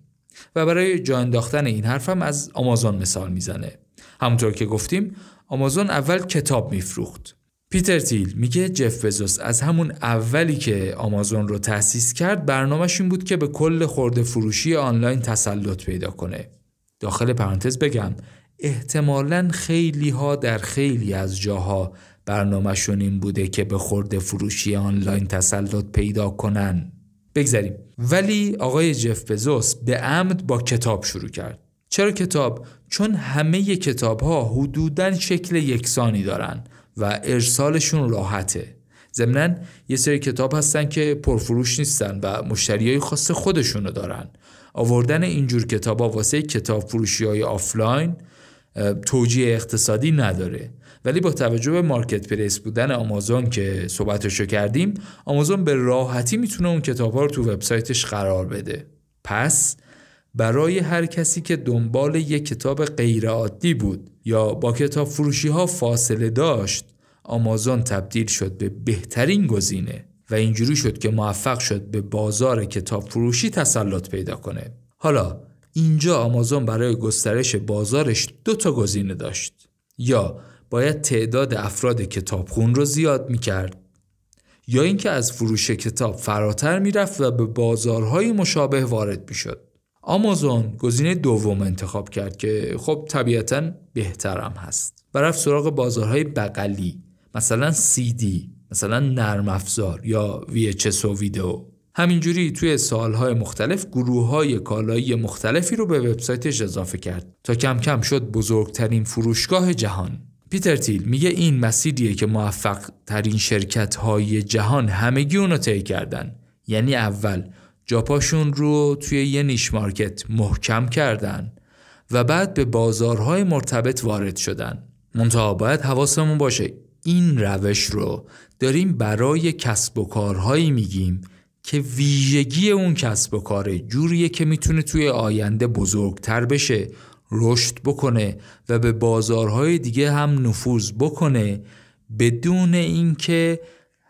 و برای جا انداختن این حرفم از آمازون مثال می‌زنه. همونطور که گفتیم آمازون اول کتاب میفروخت پیتر تیل میگه جف بزوس از همون اولی که آمازون رو تأسیس کرد برنامهش این بود که به کل خورده فروشی آنلاین تسلط پیدا کنه. داخل پرانتز بگم احتمالا خیلی ها در خیلی از جاها برنامهشون این بوده که به خورده فروشی آنلاین تسلط پیدا کنن. بگذاریم ولی آقای جف بزوس به عمد با کتاب شروع کرد. چرا کتاب؟ چون همه کتاب ها حدوداً شکل یکسانی دارن و ارسالشون راحته. ضمنا یه سری کتاب هستن که پرفروش نیستن و های خاص خودشونو دارن. آوردن اینجور کتاب ها واسه کتاب فروشی های آفلاین توجیه اقتصادی نداره. ولی با توجه به marketplace بودن آمازون که صحبتشو کردیم آمازون به راحتی می‌تونه اون کتاب ها رو تو وبسایتش قرار بده. پس برای هر کسی که دنبال یک کتاب غیرعادی بود یا با کتاب فروشی ها فاصله داشت آمازون تبدیل شد به بهترین گزینه و اینجوری شد که موفق شد به بازار کتاب فروشی تسلط پیدا کنه. حالا اینجا آمازون برای گسترش بازارش دو تا گزینه داشت. یا باید تعداد افراد کتابخون رو زیاد می‌کرد یا اینکه از فروش کتاب فراتر می‌رفت و به بازارهای مشابه وارد می‌شد. آمازون گزینه دوم انتخاب کرد که خب طبیعتا بهترم هست و رفت سراغ بازارهای بغلی مثلا دی مثلا نرم افزار یا VHS و ویدئو همینجوری توی سالهای مختلف گروه های کالایی مختلفی رو به وبسایتش اضافه کرد تا کم کم شد بزرگترین فروشگاه جهان. پیتر تیل میگه این مسیریه که موفق ترین شرکت های جهان همگی اونو طی کردن. یعنی اول جاپاشون رو توی یه نیش مارکت محکم کردن و بعد به بازارهای مرتبط وارد شدن. منتها باید حواسمون باشه این روش رو داریم برای کسب و کارهایی میگیم که ویژگی اون کسب و کاره جوریه که می‌تونه توی آینده بزرگتر بشه رشد بکنه و به بازارهای دیگه هم نفوذ بکنه بدون اینکه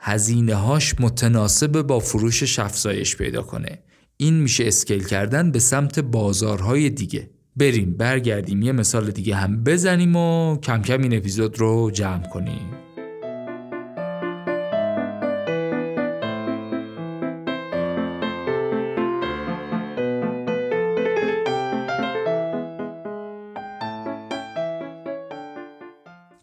هزینه هاش متناسب با فروشش افزایش پیدا کنه. این میشه اسکیل کردن به سمت بازارهای دیگه. بریم برگردیم. یه مثال دیگه هم بزنیم و کم کم این اپیزود رو جمع کنیم.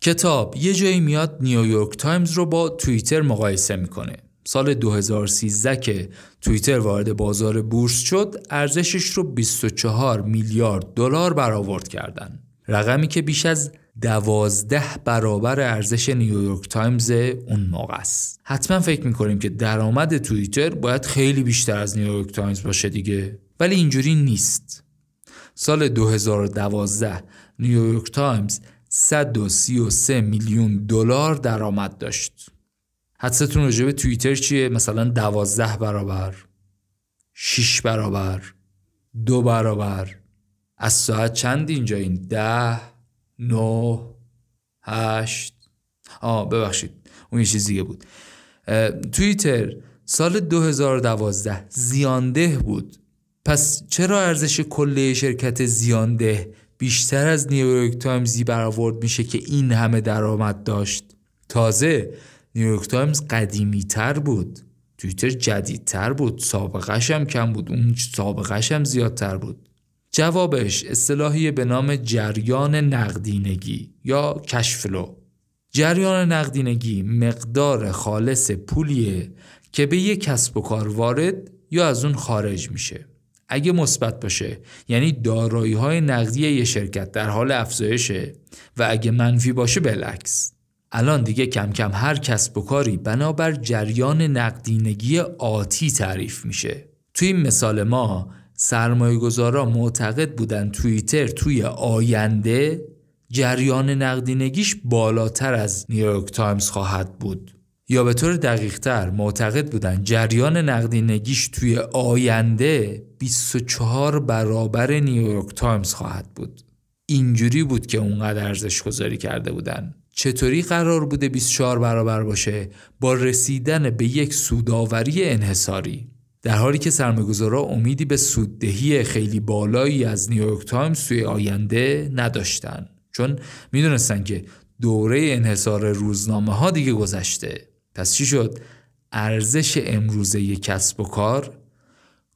کتاب یه جایی میاد نیویورک تایمز رو با توییتر مقایسه می‌کنه. سال 2013 که توییتر وارد بازار بورس شد، ارزشش رو 24 میلیارد دلار برآورد کردن. رقمی که بیش از دوازده برابر ارزش نیویورک تایمز اون موقع است. حتما فکر می‌کنیم که درآمد توییتر باید خیلی بیشتر از نیویورک تایمز باشه دیگه. ولی اینجوری نیست. سال 2012 نیویورک تایمز 133 میلیون دلار درآمد داشت. حدستون راجع به توییتر چیه؟ مثلا دوازده برابر شیش برابر دو برابر. از ساعت چند اینجا این؟ ده نه هشت. آه ببخشید اون یه چیز دیگه بود. توییتر سال 2012 زیانده بود. پس چرا ارزش کل شرکت زیانده بیشتر از نیویورک تایمزی برآورد میشه که این همه درآمد داشت. تازه نیویورک تایمز قدیمی تر بود توییتر جدیدتر بود سابقش هم کم بود اون سابقش هم زیادتر بود. جوابش اصطلاحی به نام جریان نقدینگی یا cash flow جریان نقدینگی مقدار خالص پولیه که به یک کسب و کار وارد یا از اون خارج میشه. اگه مثبت باشه یعنی دارایی های نقدی یه شرکت در حال افزایشه و اگه منفی باشه بالعکس. الان دیگه کم کم هر کسب و کاری بنابر جریان نقدینگی آتی تعریف میشه. توی این مثال ما سرمایه گذارا معتقد بودن توییتر توی آینده جریان نقدینگیش بالاتر از نیویورک تایمز خواهد بود. یا به طور دقیق تر معتقد بودن جریان نقدینگیش توی آینده 24 برابر نیویورک تایمز خواهد بود. اینجوری بود که اونقدر ارزش گذاری کرده بودن. چطوری قرار بوده 24 برابر باشه؟ با رسیدن به یک سوداوری انحصاری. در حالی که سرمایه‌گذارا امیدی به سوددهی خیلی بالایی از نیویورک تایمز توی آینده نداشتن. چون می‌دونستن که دوره انحصار روزنامه ها دیگه گذشته. پس چی شد؟ ارزش امروزه یک کسب و کار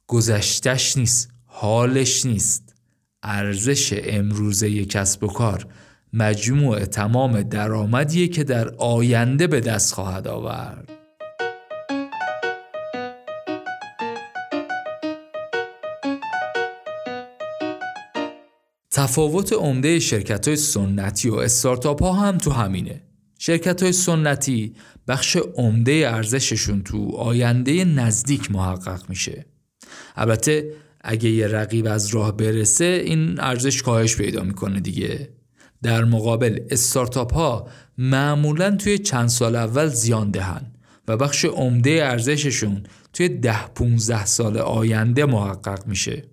گذشتش نیست حالش نیست. ارزش امروزه یک کسب و کار مجموع تمام درآمدیه که در آینده به دست خواهد آورد. تفاوت عمده شرکت های سنتی و استارتاپ ها هم تو همینه. شرکت های سنتی بخش عمده ارزششون تو آینده نزدیک محقق میشه. البته اگه یه رقیب از راه برسه این ارزش کاهش پیدا می‌کنه دیگه. در مقابل استارتاپ ها معمولا توی چند سال اول زیان دهن و بخش عمده ارزششون توی ده 15 سال آینده محقق میشه.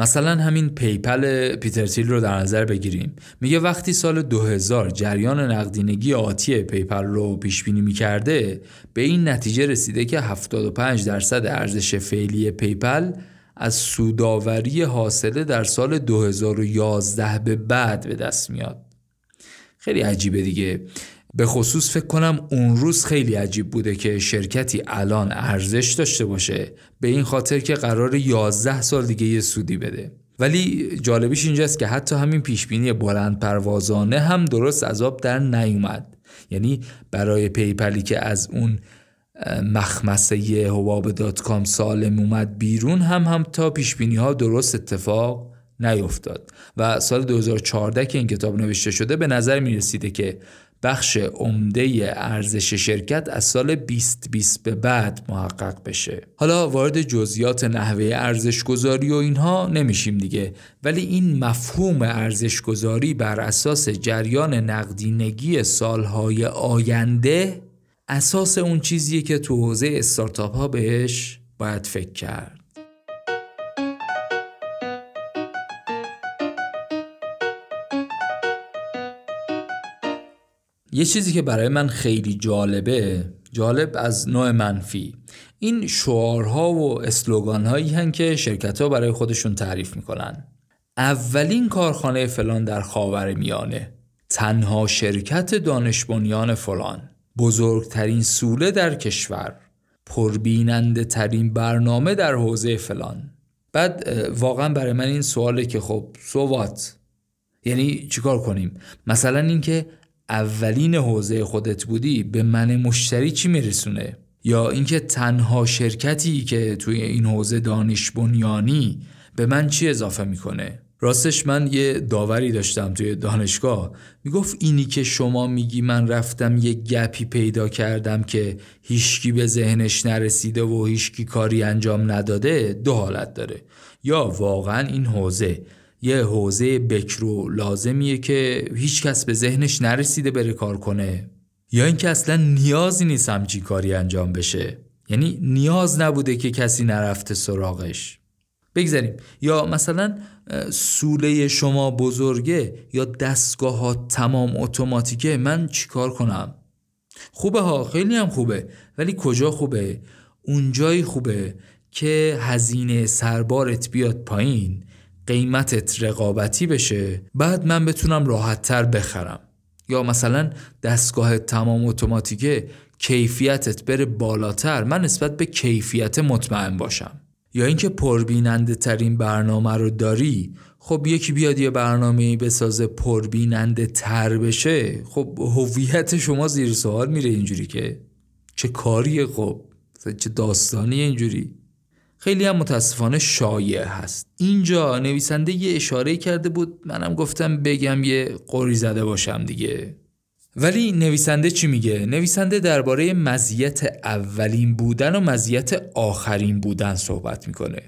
مثلا همین PayPal پیتر تیل رو در نظر بگیریم. میگه وقتی سال 2000 جریان نقدینگی آتی PayPal رو پیش بینی می‌کرده به این نتیجه رسیده که 75 درصد ارزش فعلی پیپل از سوداوری حاصله در سال 2011 به بعد به دست میاد. خیلی عجیبه دیگه. به خصوص فکر کنم اون روز خیلی عجیب بوده که شرکتی الان ارزش داشته باشه. به این خاطر که قرار 11 سال دیگه یه سودی بده. ولی جالبیش اینجاست که حتی همین پیشبینی بلند پروازانه هم درست عذاب در نیومد. یعنی برای PayPal ی که از اون مخمصه حباب dot-com سالم اومد بیرون هم هم تا پیشبینی ها درست اتفاق نیفتاد. و سال 2014 که این کتاب نوشته شده به نظر می رسیده که بخش عمده ارزش شرکت از سال 2020 به بعد محقق بشه. حالا وارد جزئیات نحوه ارزش گذاری و اینها نمیشیم دیگه ولی این مفهوم ارزش گذاری بر اساس جریان نقدینگی سالهای آینده اساس اون چیزیه که تو حوزه استارتاپ ها بهش باید فکر کرد. یه چیزی که برای من خیلی جالبه جالب از نوع منفی. این شعارها و اسلوگان هایی هن که شرکت ها برای خودشون تعریف می‌کنن. اولین کارخانه فلان در خاور میانه. تنها شرکت دانش فلان. بزرگترین سوله در کشور. پربیننده ترین برنامه در حوزه فلان. بعد واقعا برای من این سواله که خب سوات یعنی چیکار کنیم؟ مثلا اینکه اولین حوزه خودت بودی به من مشتری چی میرسونه؟ یا اینکه تنها شرکتی که توی این حوزه دانش بنیانی به من چی اضافه می‌کنه؟ راستش من یه داوری داشتم توی دانشگاه. می‌گفت اینی که شما میگی من رفتم یه گپی پیدا کردم که هیچکی به ذهنش نرسیده و هیچکی کاری انجام نداده دو حالت داره. یا واقعا این حوزه یه حوزه بکرو لازمیه که هیچ کس به ذهنش نرسیده بره کار کنه. یا اینکه اصلا نیازی نیست همچین کاری انجام بشه. یعنی نیاز نبوده که کسی نرفته سراغش. بگذاریم. یا مثلا سوله شما بزرگه یا دستگاه ها تمام اتوماتیکه من چیکار کنم؟ خوبه ها خیلی هم خوبه. ولی کجا خوبه؟ اونجایی خوبه که هزینه سربارت بیاد پایین. قیمتت رقابتی بشه بعد من بتونم راحت تر بخرم. یا مثلا دستگاه تمام اتوماتیکه کیفیتت بره بالاتر من نسبت به کیفیت مطمئن باشم. یا اینکه پربیننده ترین برنامه رو داری خب یکی بیاد یه برنامه بسازه پربیننده تر بشه خب هویت شما زیر سوال میره اینجوری که چه کاریه خب؟ چه داستانی اینجوری؟ خیلی هم متاسفانه شایع هست اینجا نویسنده یه اشاره کرده بود منم گفتم بگم یه قری زده باشم دیگه ولی نویسنده چی میگه؟ نویسنده درباره مزیت اولین بودن و مزیت آخرین بودن صحبت می‌کنه.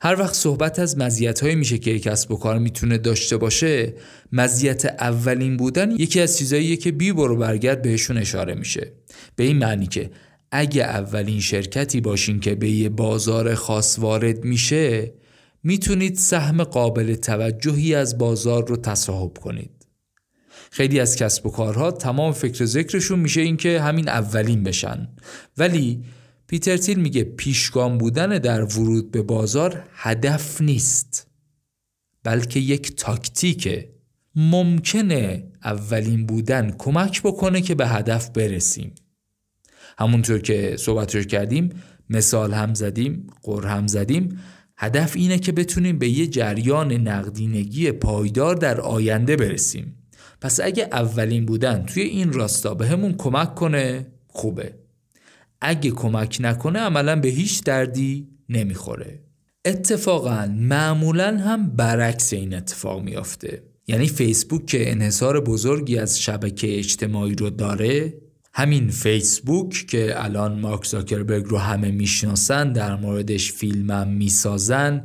هر وقت صحبت از مزیت های میشه که کسب و کار می‌تونه داشته باشه مزیت اولین بودن یکی از چیزاییه که بی برو برگرد بهشون اشاره میشه به این معنی که اگه اولین شرکتی باشین که به یه بازار خاص وارد میشه می‌تونید سهم قابل توجهی از بازار رو تصاحب کنید. خیلی از کسب و کارها تمام فکر ذکرشون میشه اینکه همین اولین بشن. ولی پیتر تیل میگه پیشگام بودن در ورود به بازار هدف نیست بلکه یک تاکتیکه. ممکنه اولین بودن کمک بکنه که به هدف برسیم. همونطور که صحبت رو کردیم مثال هم زدیم قر هم زدیم. هدف اینه که بتونیم به یه جریان نقدینگی پایدار در آینده برسیم. پس اگه اولین بودن توی این راستا به همون کمک کنه خوبه. اگه کمک نکنه عملا به هیچ دردی نمی‌خوره. اتفاقا معمولا هم برعکس این اتفاق میافته. یعنی فیسبوک که انحصار بزرگی از شبکه اجتماعی رو داره همین فیسبوک که الان مارک زاکربرگ رو همه می‌شناسن در موردش فیلمم می‌سازن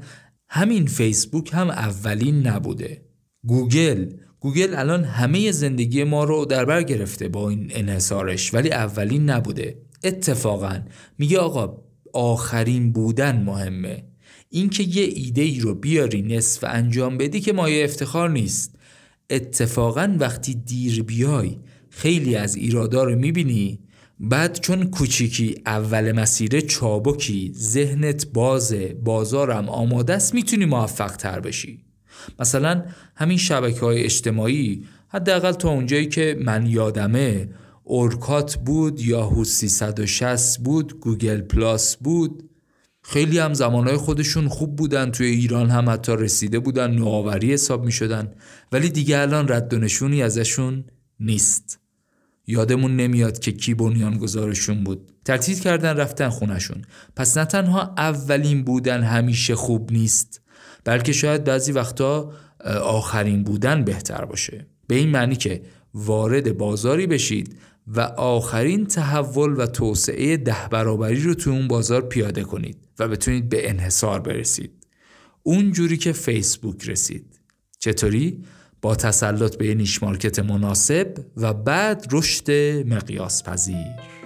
همین فیسبوک هم اولین نبوده. گوگل گوگل الان همه زندگی ما رو در بر گرفته با این انحصارش ولی اولین نبوده. اتفاقا میگه آقا آخرین بودن مهمه. اینکه یه ایده ای رو بیاری نصف انجام بدی که مایه افتخار نیست. اتفاقا وقتی دیر بیای خیلی از ایرادا رو می‌بینی؟ بعد چون کوچیکی اول مسیر چابکی ذهنت بازه بازارم آماده است می‌تونی موفق تر بشی. مثلا همین شبکه های اجتماعی حداقل تا اونجایی که من یادمه Orkut بود یاهو 360 بود Google Plus بود. خیلی هم زمانهای خودشون خوب بودن توی ایران هم حتی رسیده بودن نوآوری حساب می شدن ولی دیگه الان رد و نشونی ازشون نیست. یادمون نمیاد که کی گذارشون بود. ترتیب کردن رفتن خونشون پس نه تنها اولین بودن همیشه خوب نیست بلکه شاید بعضی وقتا آخرین بودن بهتر باشه. به این معنی که وارد بازاری بشید و آخرین تحول و توسعه ده برابری رو تو اون بازار پیاده کنید و بتونید به انحصار برسید. اون جوری که فیسبوک رسید. چطوری؟ با تسلط به نیش مارکت مناسب و بعد رشد مقیاس پذیر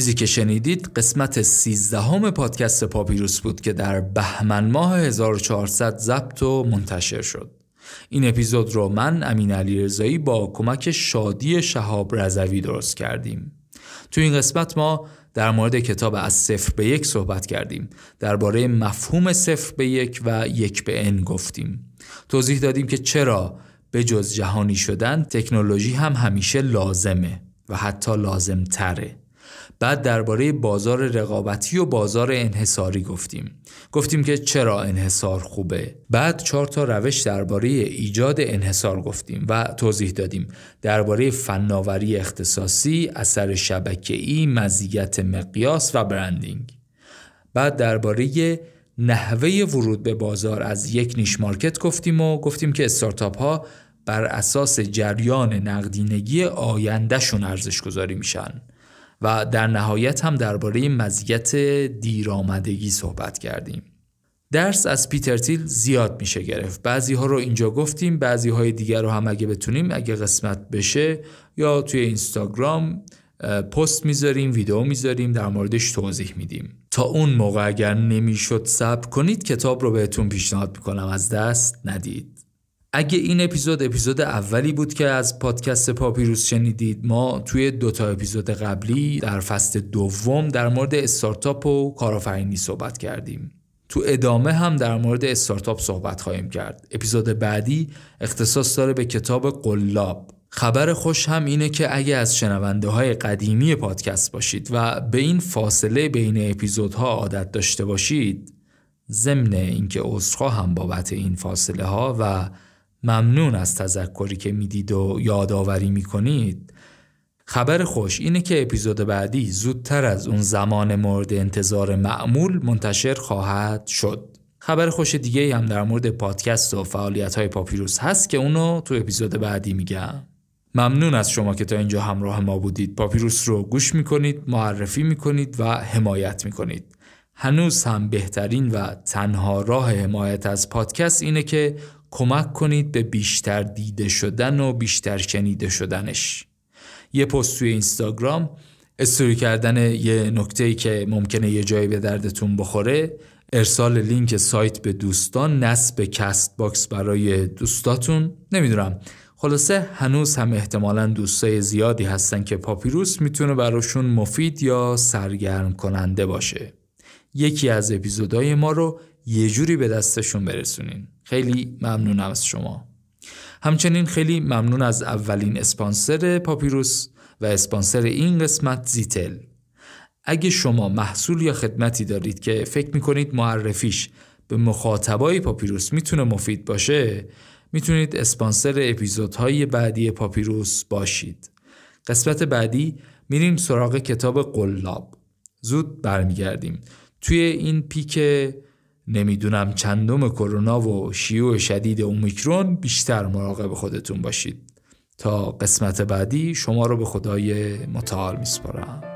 چیزی که شنیدید قسمت 13 همه پادکست پاپیروس بود که در بهمن ماه 1400 ضبط و منتشر شد. این اپیزود رو من امین علی رضایی با کمک شادی شهاب رضوی درست کردیم. تو این قسمت ما در مورد کتاب از صفر به یک صحبت کردیم. درباره مفهوم صفر به یک و یک به ان گفتیم. توضیح دادیم که چرا به جز جهانی شدن تکنولوژی هم همیشه لازمه و حتی لازم تره. بعد درباره بازار رقابتی و بازار انحصاری گفتیم. گفتیم که چرا انحصار خوبه؟ بعد چهار تا روش درباره ایجاد انحصار گفتیم و توضیح دادیم. درباره فناوری اختصاصی اثر شبکه‌ای مزیت مقیاس و برندینگ. بعد درباره نحوه ورود به بازار از یک نیش مارکت گفتیم و گفتیم که استارتاپ ها بر اساس جریان نقدینگی آیندهشون ارزش گذاری میشن. و در نهایت هم درباره مزیت دیرآمدگی صحبت کردیم. درس از پیتر تیل زیاد میشه گرفت. بعضی ها رو اینجا گفتیم، بعضی های دیگر رو هم اگه بتونیم اگه قسمت بشه یا توی اینستاگرام پست می‌ذاریم ویدیو می‌ذاریم در موردش توضیح میدیم تا اون موقع اگر نمی‌شد صبر کنید کتاب رو بهتون پیشنهاد می‌کنم از دست ندید اگه این اپیزود اپیزود اولی بود که از پادکست پاپیروس شنیدید ما توی دوتا اپیزود قبلی در فصل دوم در مورد استارتاپ و کارآفرینی صحبت کردیم. تو ادامه هم در مورد استارتاپ صحبت خواهیم کرد. اپیزود بعدی اختصاص داره به کتاب قلاب. خبر خوش هم اینه که اگه از شنونده های قدیمی پادکست باشید و به این فاصله بین اپیزودها عادت داشته باشید ضمن اینکه هم بابت این فاصله ها و ممنون از تذکری که می‌دید و یادآوری می‌کنید. خبر خوش اینه که اپیزود بعدی زودتر از اون زمان مورد انتظار معمول منتشر خواهد شد. خبر خوش دیگه هم در مورد پادکست و فعالیت های پاپیروس هست که اونو تو اپیزود بعدی میگم. ممنون از شما که تا اینجا همراه ما بودید. پاپیروس رو گوش می‌کنید معرفی می‌کنید و حمایت می‌کنید. هنوز هم بهترین و تنها راه حمایت از پادکست اینه که کمک کنید به بیشتر دیده شدن و بیشتر شنیده شدنش. یه پست توی اینستاگرام استوری کردن یه نکته که ممکنه یه جایی به دردتون بخوره. ارسال لینک سایت به دوستان نصب Castbox برای دوستاتون. نمی‌دونم. خلاصه هنوز هم احتمالا دوستای زیادی هستن که پاپیروس می‌تونه براشون مفید یا سرگرم کننده باشه. یکی از اپیزودهای ما رو یه جوری به دستشون برسونین. خیلی ممنونم از شما. همچنین خیلی ممنون از اولین اسپانسر پاپیروس و اسپانسر این قسمت زیتل. اگه شما محصول یا خدمتی دارید که فکر می‌کنید معرفیش به مخاطبای پاپیروس می‌تونه مفید باشه می‌تونید اسپانسر اپیزودهای بعدی پاپیروس باشید. قسمت بعدی میریم سراغ کتاب قلاب. زود برمیگردیم. توی این پیک نمی‌دونم چندم کرونا و شیوع شدید اومیکرون بیشتر مراقب خودتون باشید. تا قسمت بعدی شما رو به خدای متعال میسپارم.